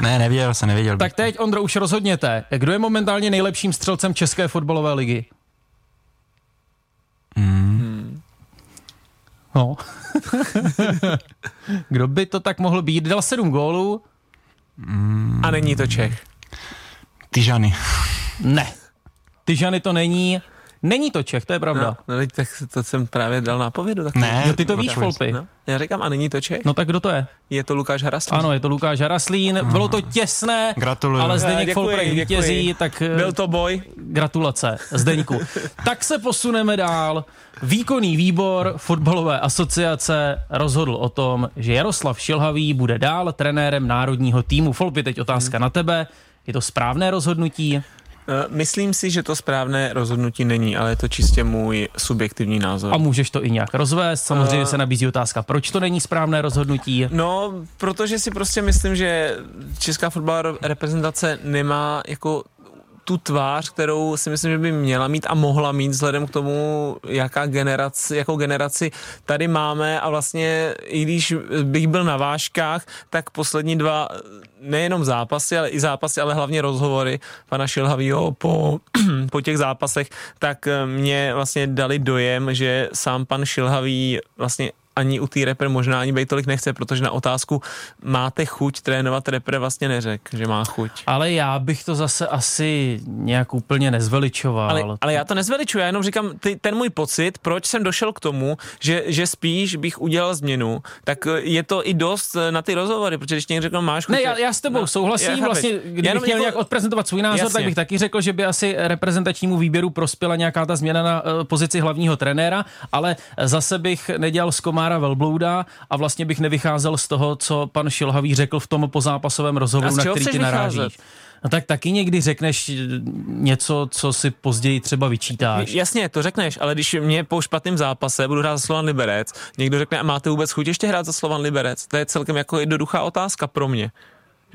ne, nevěděl jsem, nevěděl. Tak teď, Ondro, už rozhodněte. Kdo je momentálně nejlepším střelcem České fotbalové ligy? Mm. No. Kdo by to tak mohl být? Dal sedm gólů? A není to Čech. Tyžany. Ne. Tyžany to není. Není to Čech, to je pravda. No, no, tak to jsem právě dal nápovědu. Tak Ne, Jo, ty to víš, počkej. Folpy. No, já říkám, a není to Čech? No tak kdo to je? Je to Lukáš Haraslík. Ano, je to Lukáš Haraslín. Bylo to těsné, Gratuluju. ale Zdeněk děkuji. vítězí, tak eh, Byl to boj. gratulace Zdeňku. tak se posuneme dál. Výkonný výbor fotbalové asociace rozhodl o tom, že Jaroslav Šilhavý bude dál trenérem národního týmu. Folpy, teď otázka na tebe. Je to správné rozhodnutí? Eh, Myslím si, že to správné rozhodnutí není, ale je to čistě můj subjektivní názor. A můžeš to i nějak rozvést. Samozřejmě Eh. se nabízí otázka, proč to není správné rozhodnutí. No, protože si prostě myslím, že česká fotbalová reprezentace nemá jako tu tvář, kterou si myslím, že by měla mít a mohla mít vzhledem k tomu, jaká generaci, jakou generaci tady máme. A vlastně i když bych byl na vážkách, tak poslední dva nejenom zápasy, ale i zápasy, ale hlavně rozhovory pana Šilhavýho po, po těch zápasech, tak mě vlastně dali dojem, že sám pan Šilhavý vlastně ani u té repre možná ani bej tolik nechce, protože na otázku máte chuť trénovat repre vlastně neřek, že má chuť. Ale já bych to zase asi nějak úplně nezveličoval. Ale, ale já to nezveličuji, já jenom říkám, ty, ten můj pocit, proč jsem došel k tomu, že, že spíš bych udělal změnu, tak eh, je to i dost eh, na ty rozhovory, protože když někdo řekl, máš chuť... Ne, já, já s tebou no, souhlasím. já vlastně, kdybych Jenom chtěl jako- nějak odprezentovat svůj názor, Jasně. tak bych taky řekl, že by asi reprezentačnímu výběru prospěla nějaká ta změna na uh, pozici hlavního trenéra, ale zase bych nedělal z komára velblouda a vlastně bych nevycházel z toho, co pan Šilhavý řekl v tom pozápasovém rozhovoru, na který ty narážíš. vycházet? No tak taky někdy řekneš něco, co si později třeba vyčítáš. Jasně, to řekneš, ale když mě po špatném zápase budu hrát za Slovan Liberec, někdo řekne, a máte vůbec chuť ještě hrát za Slovan Liberec? To je celkem jako jednoduchá otázka pro mě.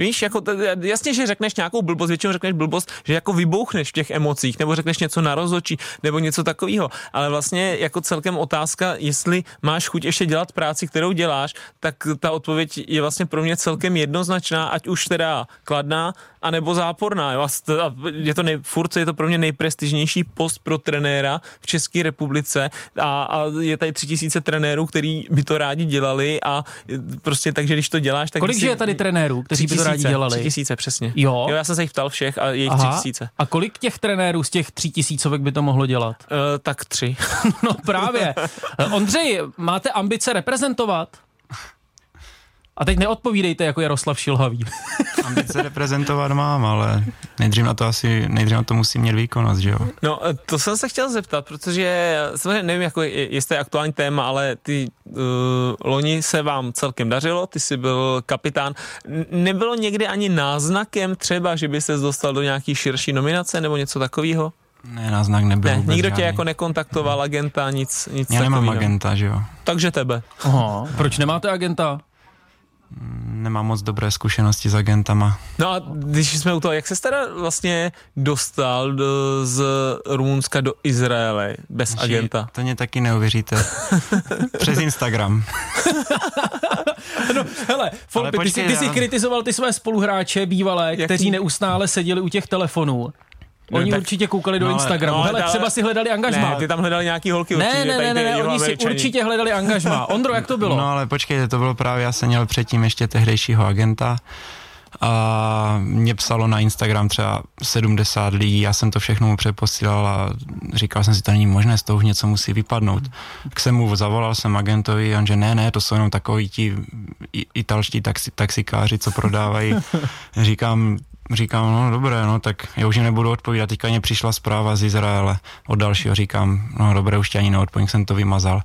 Víš, jako to, jasně, že řekneš nějakou blbost, většinou řekneš blbost, že jako vybouchneš v těch emocích, nebo řekneš něco na rozočí, nebo něco takového. Ale vlastně jako celkem otázka, jestli máš chuť ještě dělat práci, kterou děláš, tak ta odpověď je vlastně pro mě celkem jednoznačná, ať už teda kladná, anebo záporná. Jo? A st- a Je to nej, furt je to pro mě nejprestižnější post pro trenéra v České republice a, a je tady tři tisíce trenérů, který by to rádi dělali a prostě takže když to děláš, tak Kolik že je tady trenérů, kteří by to rádi dělali? Tři tisíce, přesně. Jo. jo. já jsem se jich ptal všech a je jich tři tisíce. A kolik těch trenérů z těch tří tisícovek by to mohlo dělat? Uh, tak tři. No právě. Ondřej, máte ambice reprezentovat? A teď neodpovídejte jako Jaroslav Šilhavý. Ambice reprezentovat mám, ale nejdřív na to asi, nejdřív na to musím mít výkonnost, že jo? No, eh, to jsem se chtěl zeptat, protože samozřejmě nevím, jako je, jestli je aktuální téma, ale ty uh, loni se vám celkem dařilo, ty jsi byl kapitán. Nebylo někdy ani náznakem třeba, že by se dostal do nějaký širší nominace nebo něco takového? Ne, náznak nebyl Ne, nikdo tě žádný. jako nekontaktoval, agenta, nic, nic Já nemám takového. agenta, že jo? Takže tebe. Aha, proč nemáte agenta? Nemám moc dobré zkušenosti s agentama. No a když jsme u toho, jak se teda vlastně dostal do, z Rumunska do Izraele bez Že agenta? To mě taky neuvěříte. Přes Instagram. No, hele, Folpy, ty, jsi, ty jsi kritizoval ty své spoluhráče bývalé, Jaký? kteří neustále seděli u těch telefonů. Oni tak- určitě koukali do no, Instagramu. no, Hele, ale- třeba si hledali angažmá. Ne, ty tam hledali nějaký holky ne, určitě. ne, ne, ty ne, ne, oni si určitě hledali angažmá. Ondro, jak to bylo? No ale počkejte, to bylo právě, já jsem měl předtím ještě tehdejšího agenta a mě psalo na Instagram třeba 70 lidí, já jsem to všechno mu přeposílal a říkal jsem si, to není možné, z toho už něco musí vypadnout. Tak jsem mu zavolal jsem agentovi, on že ne, ne, to jsou jenom takoví ti italští taxi, taxikáři, co prodávají. Říkám, říkám, no dobré, no tak já už nebudu odpovídat. Teďka mě přišla zpráva z Izraele od dalšího, říkám, no dobré, už tě ani neodpovím, jsem to vymazal.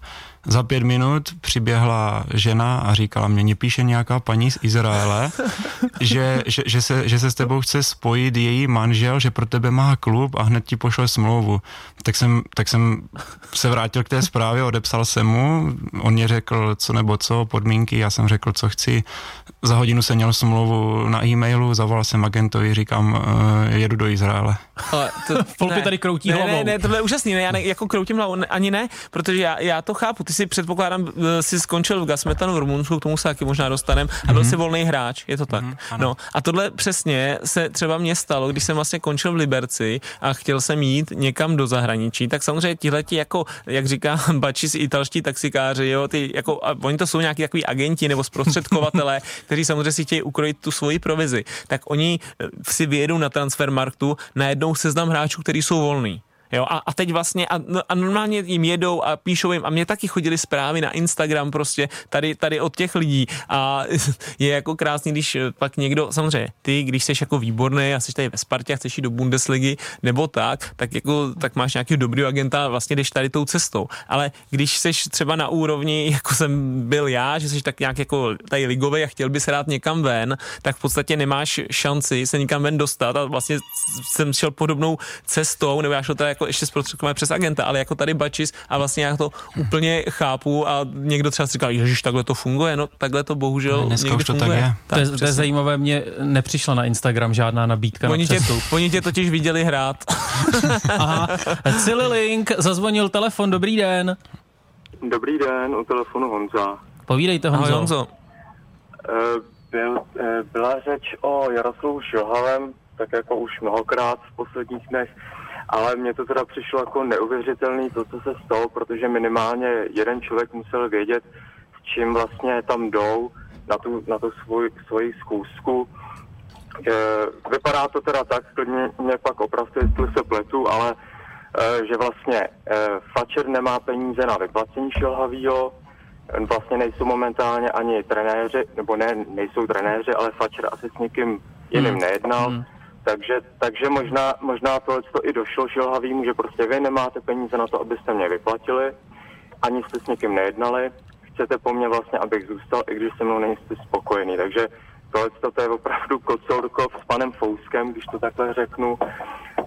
Za pět minut přiběhla žena a říkala mě, mě píše nějaká paní z Izraele, že, že, že, se, že se s tebou chce spojit její manžel, že pro tebe má klub a hned ti pošle smlouvu. Tak jsem, tak jsem se vrátil k té zprávě, odepsal jsem mu, on mě řekl co nebo co, podmínky, já jsem řekl, co chci. Za hodinu jsem měl smlouvu na e-mailu, zavolal jsem agentovi, říkám, uh, jedu do Izraele. Ale to, Folpy tady kroutí ne, hlavou. Ne, ne, tohle je úžasný, ne, já ne, jako kroutím hlavou, ne, ani ne, protože já, já to chápu, ty si předpokládám, eh, si skončil v Gasmetanu v Rumunsku, k tomu se taky možná dostaneme, a byl Mhm. jsi volný hráč, je to tak. ano. no a tohle přesně se třeba mně stalo, když jsem vlastně končil v Liberci a chtěl jsem jít někam do zahraničí, tak samozřejmě tihleti jako, jak říká Bači, italští taxikáři, jo, ty jako, a oni to jsou nějaký takový agenti nebo zprostředkovatelé, kteří samozřejmě si chtějí ukrojit tu svoji provizi, tak oni eh, si vyjedou na transfermarktu najednou seznam hráčů, kteří jsou volní. Jo, a, a teď vlastně, a, no, a normálně jim jedou a píšou jim, a mě taky chodili zprávy na Instagram prostě tady, tady od těch lidí a je jako krásný, když eh, pak někdo, samozřejmě ty, když jsi jako výborný a jsi tady ve Spartě a chceš jít do Bundesligy nebo tak, tak jako, tak máš nějaký dobrý agenta a vlastně jdeš tady tou cestou. Ale když jsi třeba na úrovni, jako jsem byl já, že jsi tak nějak jako tady ligový a chtěl bys hrát někam ven, tak v podstatě nemáš šanci se nikam ven dostat a vlastně jsem šel podobnou cestou, nebo já šel teda jako ještě zprostředkované přes agenta, ale jako tady Bačis a vlastně já to úplně chápu a někdo třeba si říkal, ježiš, takhle to funguje, no takhle to bohužel Dneska někdy už to tak funguje. je. To je, to je zajímavé, mně nepřišla na Instagram žádná nabídka Oni na tě, oni tě totiž viděli hrát. Aha, Cili Link, zazvonil telefon, dobrý den. Dobrý den, u telefonu Honza. Povídejte Honzo. Ahoj Honzo. Eh, Byl, eh, byla řeč o Jaroslavu Šilhavem, tak jako už mnohokrát v posledních dnech, ale mně to teda přišlo jako neuvěřitelný to, co se stalo, protože minimálně jeden člověk musel vědět, s čím vlastně tam jdou na tu, na tu svůj, svoji zkoušku. Eh, Vypadá to teda tak, klidně mě pak opravdu, jestli se pletu, ale eh, že vlastně eh, Fatcher nemá peníze na vyplacení Šilhavýho, vlastně nejsou momentálně ani trenéři, nebo ne, nejsou trenéři, ale Fatcher asi s někým jiným Hmm. nejednal. Hmm. Takže, takže možná, možná tohle to i došlo Šilhavýmu, že prostě vy nemáte peníze na to, abyste mě vyplatili, ani jste s někým nejednali, chcete po mně vlastně, abych zůstal, i když se mnou nejste spokojený. Takže tohle to je opravdu kocourkov s panem Fouskem, když to takhle řeknu.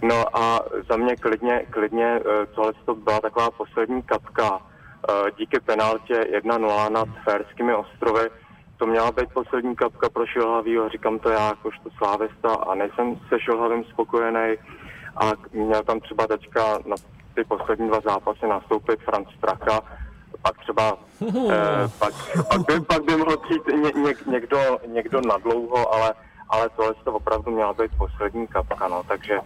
No a za mě klidně, klidně eh, tohle to byla taková poslední kapka eh, díky penaltě 1-0 nad Ferskými ostrovy. To měla být poslední kapka pro Šilhavýho, říkám to já jakožto slávista a nejsem se Šilhavým spokojený. A měl tam třeba teďka na ty poslední dva zápasy nastoupit Franz Straka, pak třeba eh, pak, pak, by, pak by mohl přijít ně, ně, někdo, někdo nadlouho, ale, ale tohle to opravdu měla být poslední kapka, no, takže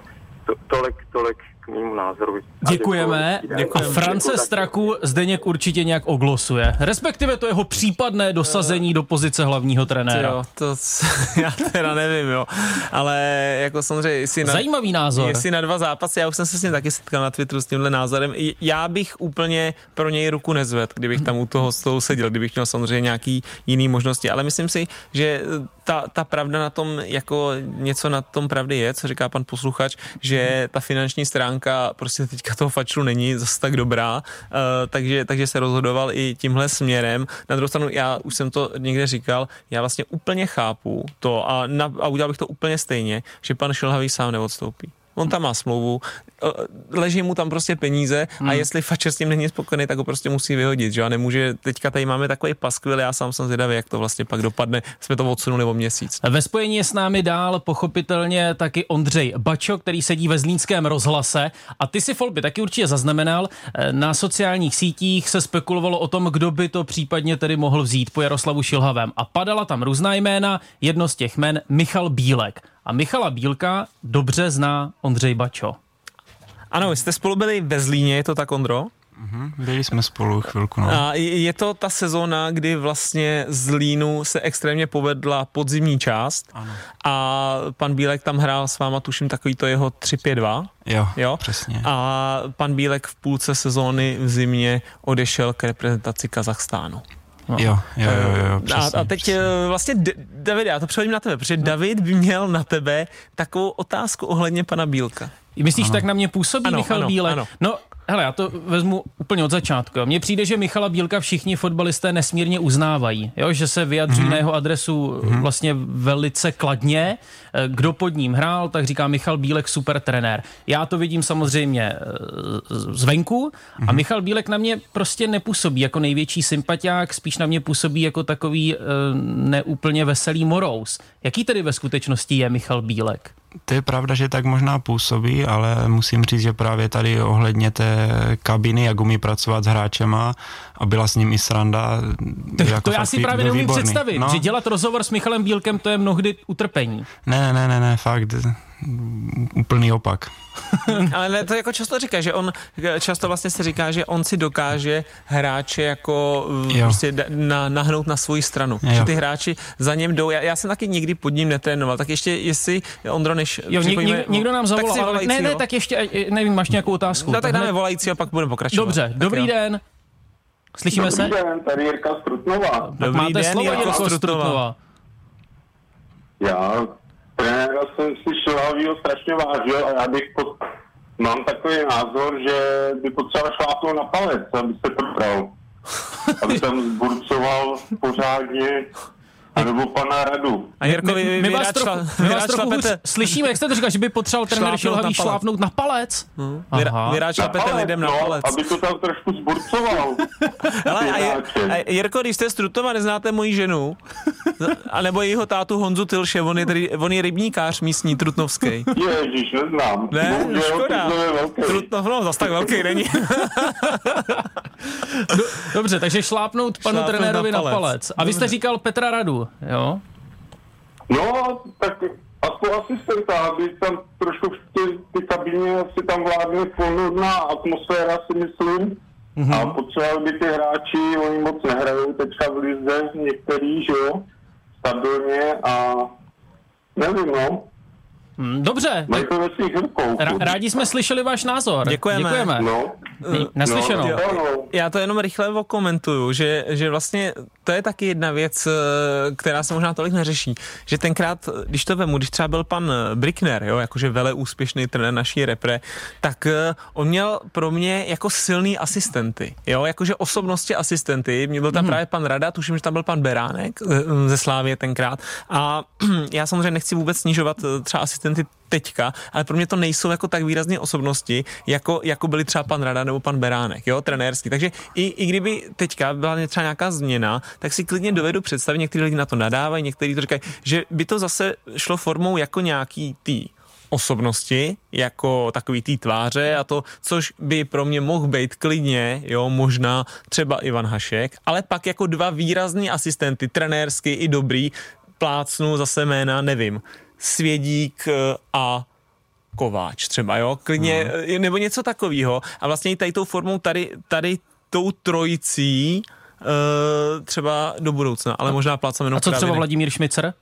to, tolik, tolik k mému názoru. A Děkujeme. děkuji. A France Děkuji Straku Zdeněk určitě nějak oglosuje. Respektive to jeho případné dosazení do pozice hlavního trenéra. Jo, to já teda nevím, jo. Ale jako samozřejmě, jestli na, Zajímavý názor. jestli na dva zápasy, já už jsem se s ním taky setkal na Twitteru s tímhle názorem. Já bych úplně pro něj ruku nezvedl, kdybych tam u toho stolu seděl, kdybych měl samozřejmě nějaký jiný možnosti. Ale myslím si, že ta, ta pravda na tom, jako něco na tom pravdy je, co říká pan posluchač, že ta finanční stránka prostě teďka toho fačlu není zase tak dobrá, uh, takže, takže se rozhodoval i tímhle směrem. Na druhou stranu, já už jsem to někde říkal, já vlastně úplně chápu to a, na, a udělal bych to úplně stejně, že pan Šilhavý sám neodstoupí. On tam má smlouvu, eh, leží mu tam prostě peníze Hmm. a jestli Fatscher s tím není spokojený, tak ho prostě musí vyhodit, že a nemůže, teďka tady máme takový paskvil, já sám jsem zvědavý, jak to vlastně pak dopadne, jsme to odsunuli o měsíc. Ve spojení je s námi dál pochopitelně taky Ondřej Bačo, který sedí ve Zlínském rozhlase. A ty si Folby taky určitě zaznamenal. Eh, Na sociálních sítích se spekulovalo o tom, kdo by to případně tedy mohl vzít po Jaroslavu Šilhavém. A padala tam různá jména, jedno z těch jmen Michal Bílek. A Michala Bílka dobře zná Ondřej Bačo. Ano, jste spolu byli ve Zlíně, je to tak, Ondro? Mhm, byli jsme spolu chvilku, no. A je je to ta sezóna, kdy vlastně z Línu se extrémně povedla podzimní část Ano. a pan Bílek tam hrál s váma, tuším, takový to jeho 3-5-2. Jo, Jo? přesně. A pan Bílek v půlce sezóny v zimě odešel k reprezentaci Kazachstánu. Jo, jo, jo, jo, jo přesně, a, a teď přesně. eh, vlastně, David, já to přehodím na tebe, protože David by měl na tebe takovou otázku ohledně pana Bílka. Myslíš, tak na mě působí Ano, Michal ano, Bílek? ano. No, Hele, já to vezmu úplně od začátku. Mně přijde, že Michala Bílka všichni fotbalisté nesmírně uznávají, jo? že se vyjadřují mm-hmm. na jeho adresu mm-hmm. vlastně velice kladně. Eh, kdo pod ním hrál, tak říká Michal Bílek super trenér. Já to vidím samozřejmě eh, zvenku mm-hmm. a mhm. Michal Bílek na mě prostě nepůsobí jako největší sympatiák, spíš na mě působí jako takový neúplně veselý morous. Jaký tedy ve skutečnosti je Michal Bílek? to je pravda, že tak možná působí, ale musím říct, že právě tady ohledně té kabiny, jak umí pracovat s hráčema a byla s ním i sranda. To, jako to já si právě neumím výborný. představit, no. že dělat rozhovor s Michalem Bílkem, to je mnohdy utrpení. Ne, ne, ne, ne, fakt úplný opak. Ale ne, to jako často říká, že on, často vlastně se říká, že on si dokáže hráče jako jo. prostě na, nahnout na svoji stranu. Jo. Že ty hráči za něm jdou. Já, já jsem taky nikdy pod ním netrénoval, tak ještě jestli, Ondro, než jo, něk, někdo nám zavolal, ale volající, ne, ne, tak ještě, nevím, máš nějakou otázku. No tak dáme volající a pak budeme pokračovat. Dobře, tak dobrý jo. den. Slyšíme Dobrý se? Dobrý den, tady Jirka Strutnova. Dobrý máte den, slovo. Strutnova. Já trenéra jsem si Šilhavýho strašně vážil a já bych pod... mám takový názor, že by potřeboval šlápnout na palec, aby se probral. Aby tam zburcoval pořádně a nebo pana Radu. A Jirko, vy, my, my vás trochu, my vás trochu hůř slyšíme, jak jste to říkal, že by potřeboval trenér Šilhavý šlápnout na palec. Hmm. Vyráč šlapete lidem na no, palec. aby to tam trošku zburcoval. Ale a, je, a Jirko, když jste z Trutova, neznáte moji ženu, a nebo jejího tátu Honzu Tilše, on je, on je rybníkář místní trutnovský. Ježíš, neznám. Ne, no, škoda. Trutnov, no, zase tak velký není. Dobře, takže šlápnout panu šlápnout trenérovi na palec. na palec. A vy jste říkal Petra Radu, jo? No, tak aspoň asistenta, aby tam trošku v ty, ty kabině asi tam vládne plnohodná atmosféra, si myslím. Mm-hmm. A potřebovali by ty hráči, oni moc nehrajou teďka v lize, některý, že jo, stabilně a nevím, no. Hmm, dobře. Mají to ve svých rukou. rádi jsme slyšeli váš názor. Děkujeme. Děkujeme. No. Naslyšenou. No, no. Já to jenom rychle okomentuju, že, že vlastně to je taky jedna věc, eh, která se možná tolik neřeší, že tenkrát, když to vemu, když třeba byl pan Brickner, jo, jakože vele úspěšný trenér naší repre, tak eh, on měl pro mě jako silný asistenty, jo, jakože osobnosti asistenty, mě byl tam hmm. právě pan Rada, tuším, že tam byl pan Beránek eh, ze Slávě tenkrát a já samozřejmě nechci vůbec snižovat třeba asistenty teďka, ale pro mě to nejsou jako tak výrazné osobnosti, jako, jako byli třeba pan Rada nebo pan Beránek, jo, trenérský. Takže i, i kdyby teďka byla třeba nějaká změna, tak si klidně dovedu představit, někteří lidi na to nadávají, někteří to říkají, že by to zase šlo formou jako nějaký tý osobnosti, jako takový tý tváře a to, což by pro mě mohl být klidně, jo, možná třeba Ivan Hašek, ale pak jako dva výrazní asistenty, trenérsky i dobrý, plácnu zase jména, nevím, Svědík eh, a Kováč třeba, jo, klidně, hmm. nebo něco takového. A vlastně i tady tou formou, tady, tady tou trojicí, uh, třeba do budoucna, ale možná plácám jenom A co třeba Vladimír Šmicer?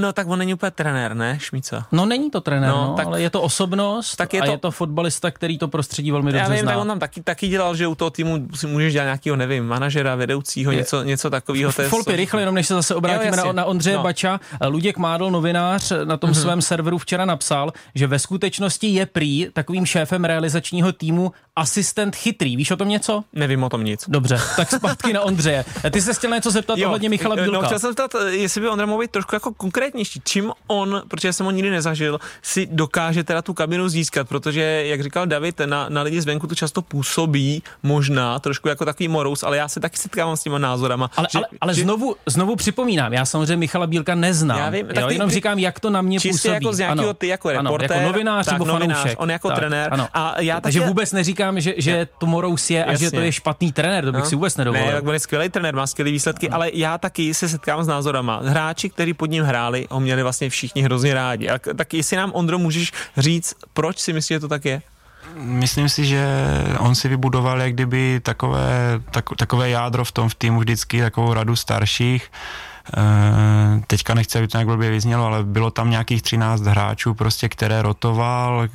No tak on není úplně trenér, ne, Šmica? No není to trenér, no, no, tak, ale je to osobnost tak je to, a je to fotbalista, který to prostředí velmi dobře já vím, zná. Tak on tam taky, taky dělal, že u toho týmu si můžeš dělat nějakého, nevím, manažera, vedoucího, je, něco, něco takového. Folpy, rychle, jenom než se zase obrátíme jo, na, na Ondřeje no. Bača. Luděk Mádl, novinář, na tom mm-hmm. svém serveru včera napsal, že ve skutečnosti je prý takovým šéfem realizačního týmu asistent chytrý. Víš o tom něco? Nevím o tom nic. Dobře, tak zpátky na Ondřeje. Ty se chtěl něco zeptat jo, ohledně Michala Bílka. No, chtěl jsem zeptat, jestli by Ondra mohl být trošku jako konkrétnější. Čím on, protože jsem ho nikdy nezažil, si dokáže teda tu kabinu získat, protože, jak říkal David, na, na lidi zvenku to často působí možná trošku jako takový morous, ale já se taky setkávám s těma názorama. Ale, že, ale, ale že, znovu, znovu připomínám, já samozřejmě Michala Bílka neznám. Já vím, tak jo, ty, jenom ty, říkám, jak to na mě působí. jako z nějakého ty jako reportér, ano, jako novinář nebo novinář, on jako tak, trenér. Ano. A já Takže vůbec neříkám, že, že to morous je a že to je špatný trenér, to bych no. si vůbec nedovolil. Ne, tak on je skvělý trenér, má skvělé výsledky, ale já taky se setkám s názorama. Hráči, kteří pod ním hráli, ho měli vlastně všichni hrozně rádi. A tak jestli nám, Ondro, můžeš říct, proč si myslíš, že to tak je? Myslím si, že on si vybudoval jak kdyby takové, tak, takové jádro v tom v týmu vždycky, takovou radu starších. E, teďka nechci, aby to nějak blbě vyznělo, ale bylo tam nějakých 13 hráčů, prostě, které rotoval,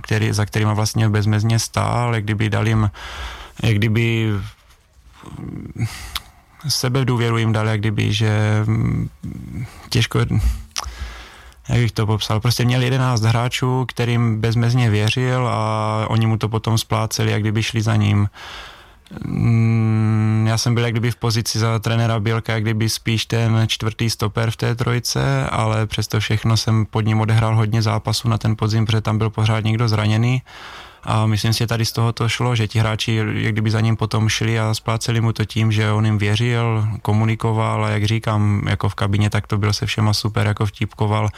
který, za kterýma vlastně bezmezně stál, jak kdyby dal jim, jak kdyby sebe důvěru jim dal, jak kdyby, že těžko jak bych to popsal, prostě měl 11 hráčů, kterým bezmezně věřil a oni mu to potom spláceli, jak kdyby šli za ním. Mm, Já jsem byl jak kdyby v pozici za trenéra Bělka, jak kdyby spíš ten čtvrtý stoper v té trojce, ale přesto všechno jsem pod ním odehrál hodně zápasů na ten podzim, protože tam byl pořád někdo zraněný. A myslím si, že tady z toho to šlo, že ti hráči jak kdyby za ním potom šli a spláceli mu to tím, že on jim věřil, komunikoval a jak říkám, jako v kabině, tak to byl se všema super, jako vtipkoval,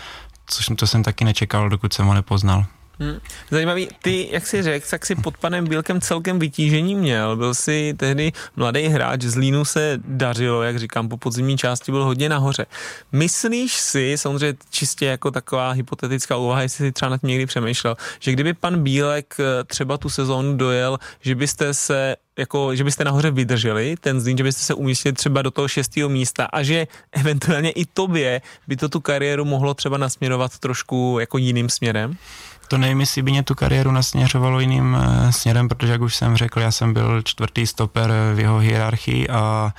což to jsem taky nečekal, dokud jsem ho nepoznal. Hmm. Zajímavý, ty, jak jsi řekl, tak si pod panem Bílkem celkem vytížení měl. Byl si tehdy mladý hráč, z Línu se dařilo, jak říkám, po podzimní části byl hodně nahoře. Myslíš si, samozřejmě čistě jako taková hypotetická úvaha, jestli si třeba nad tím někdy přemýšlel, že kdyby pan Bílek eh, třeba tu sezónu dojel, že byste se jako, že byste nahoře vydrželi ten Zlín, že byste se umístili třeba do toho šestého místa a že eventuálně i tobě by to tu kariéru mohlo třeba nasměrovat trošku jako jiným směrem? To nevím, jestli by mě tu kariéru nasměřovalo jiným uh, směrem, protože jak už jsem řekl, já jsem byl čtvrtý stoper v jeho hierarchii a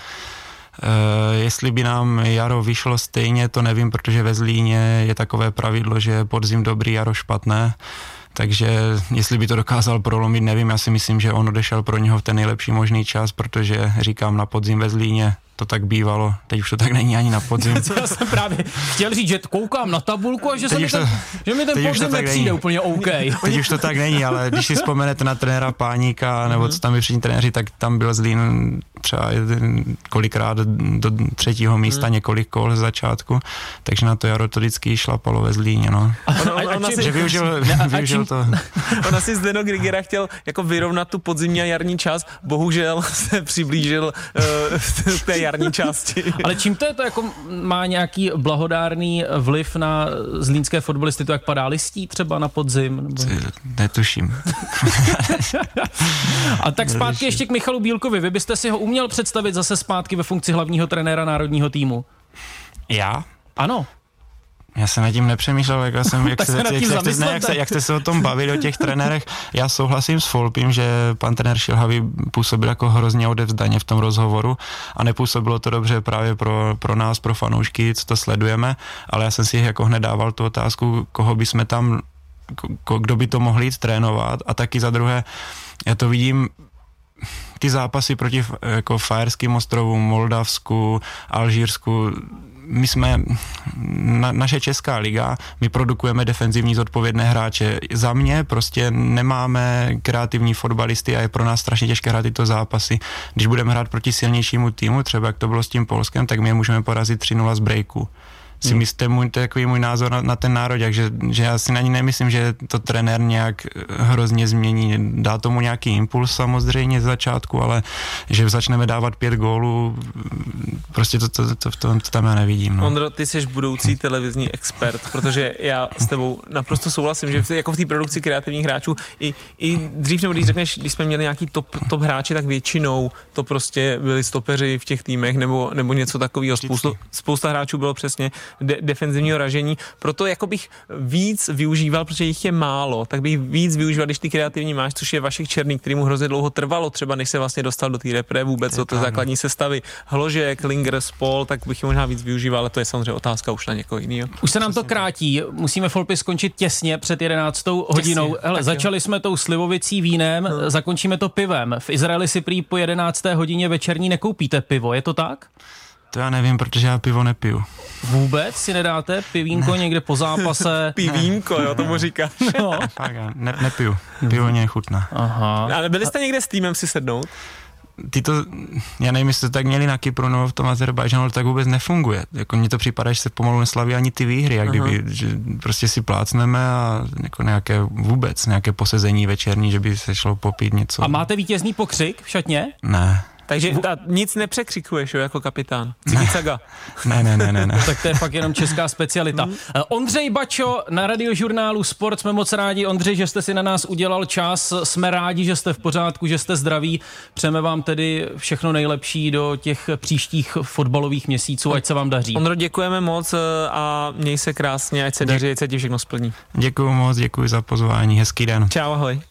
Uh, jestli by nám jaro vyšlo stejně, to nevím, protože ve Zlíně je takové pravidlo, že podzim dobrý, jaro špatné. Takže jestli by to dokázal prolomit, nevím, já si myslím, že on odešel pro něho v ten nejlepší možný čas, protože říkám na podzim ve Zlíně to tak bývalo, teď už to tak není ani na podzim. Já jsem právě chtěl říct, že koukám na tabulku a že, se Teď mi už ten, to- že mi ten to podzim tak nepřijde není. úplně OK. Teď už to tak není, ale když si vzpomenete na trenéra Páníka, nebo co tam byli všichni trenéři, tak tam byl Zlín třeba jeden, kolikrát do třetího místa, několik kol z začátku, takže na to jaro to vždycky šlapalo ve Zlíně, no. A- a ono, čím- Že si, využil, Ne, a- a využil to. ono si Zdeno Grigera chtěl jako vyrovnat tu podzimní a jarní čas, bohužel se přiblížil uh, té jarní části. Ale čím to je to jako má nějaký blahodárný vliv na zlínské fotbalisty, to jak padá listí třeba na podzim? Nebo... Netuším. A tak zpátky ještě k Michalu Bílkovi. Vy byste si ho uměl představit zase zpátky ve funkci hlavního trenéra národního týmu? Já? Ano. Já jsem nad tím nepřemýšlel, jak já jsem, jak, se, se jak, nad jak, ne, jak, se, jak jste se o tom bavili, o těch trenérech. Já souhlasím s Folpím, že pan trenér Šilhavý působil jako hrozně odevzdaně v tom rozhovoru a nepůsobilo to dobře právě pro, pro nás, pro fanoušky, co to sledujeme, ale já jsem si jako hned dával tu otázku, koho by jsme tam, kdo by to mohl jít trénovat a taky za druhé, já to vidím ty zápasy proti jako Fajerským ostrovům, Moldavsku, Alžírsku, my jsme, na, naše česká liga, my produkujeme defenzivní zodpovědné hráče. Za mě prostě nemáme kreativní fotbalisty a je pro nás strašně těžké hrát tyto zápasy. Když budeme hrát proti silnějšímu týmu, třeba jak to bylo s tím Polskem, tak my je můžeme porazit 3-0 z breaku. Si Hmm. myslíte, můj, to je takový můj názor na, na ten národ, že, že já si na ní nemyslím, že to trenér nějak eh, hrozně změní. Dá tomu nějaký impuls samozřejmě z začátku, ale že začneme dávat pět gólů, mm, prostě to, to, to, to, to tam já nevidím. No. Ondro, ty jsi budoucí televizní expert, protože já s tebou naprosto souhlasím, že v- jako v té produkci kreativních hráčů i, i dřív nebo když řekneš, když jsme měli nějaký top, top hráči, tak většinou to prostě byli stopeři v těch týmech nebo, nebo něco takového. Spoustu, spousta hráčů bylo přesně de, defenzivního ražení, proto jako bych víc využíval, protože jich je málo, tak bych víc využíval, když ty kreativní máš, což je Vašek Černý, který mu hrozně dlouho trvalo, třeba než se vlastně dostal do té repre vůbec, do té základní sestavy. Hložek, Linger, Spol, tak bych je možná víc využíval, ale to je samozřejmě otázka už na někoho jiného. Už se nám to krátí, musíme Folpy skončit těsně před 11. hodinou. Hele, začali jsme tou slivovicí vínem, zakončíme to pivem. V Izraeli si prý po 11. hodině večerní nekoupíte pivo, je to tak? To já nevím, protože já pivo nepiju. Vůbec si nedáte pivínko někde po zápase? Pivínko, jo, tomu říká. No. Fakt, ne, nepiju. Pivo mě nechutná. Aha. Ale byli jste někde s týmem si sednout? Ty to, já nevím, jestli to tak měli na Kypru nebo v tom Azerbajžanu, ale to tak vůbec nefunguje. Jako mně to připadá, že se pomalu neslaví ani ty výhry, jak kdyby, že prostě si plácneme a jako nějaké vůbec, nějaké posezení večerní, že by se šlo popít něco. A máte vítězný pokřik v šatně? Ne, Takže ta, nic nepřekřikuješ, jo, jako kapitán. Cigicaga. ne, ne, ne, ne, ne. Tak to je fakt jenom česká specialita. Eh, Ondřej Bačo na radiožurnálu Sport, jsme moc rádi, Ondřej, že jste si na nás udělal čas, jsme rádi, že jste v pořádku, že jste zdraví, přejeme vám tedy všechno nejlepší do těch příštích fotbalových měsíců, ať se vám daří. Ondro, děkujeme moc eh, a měj se krásně, ať se daří, ať se ti všechno splní. Děkuju moc, děkuji za pozvání, hezký den. Čau, ahoj.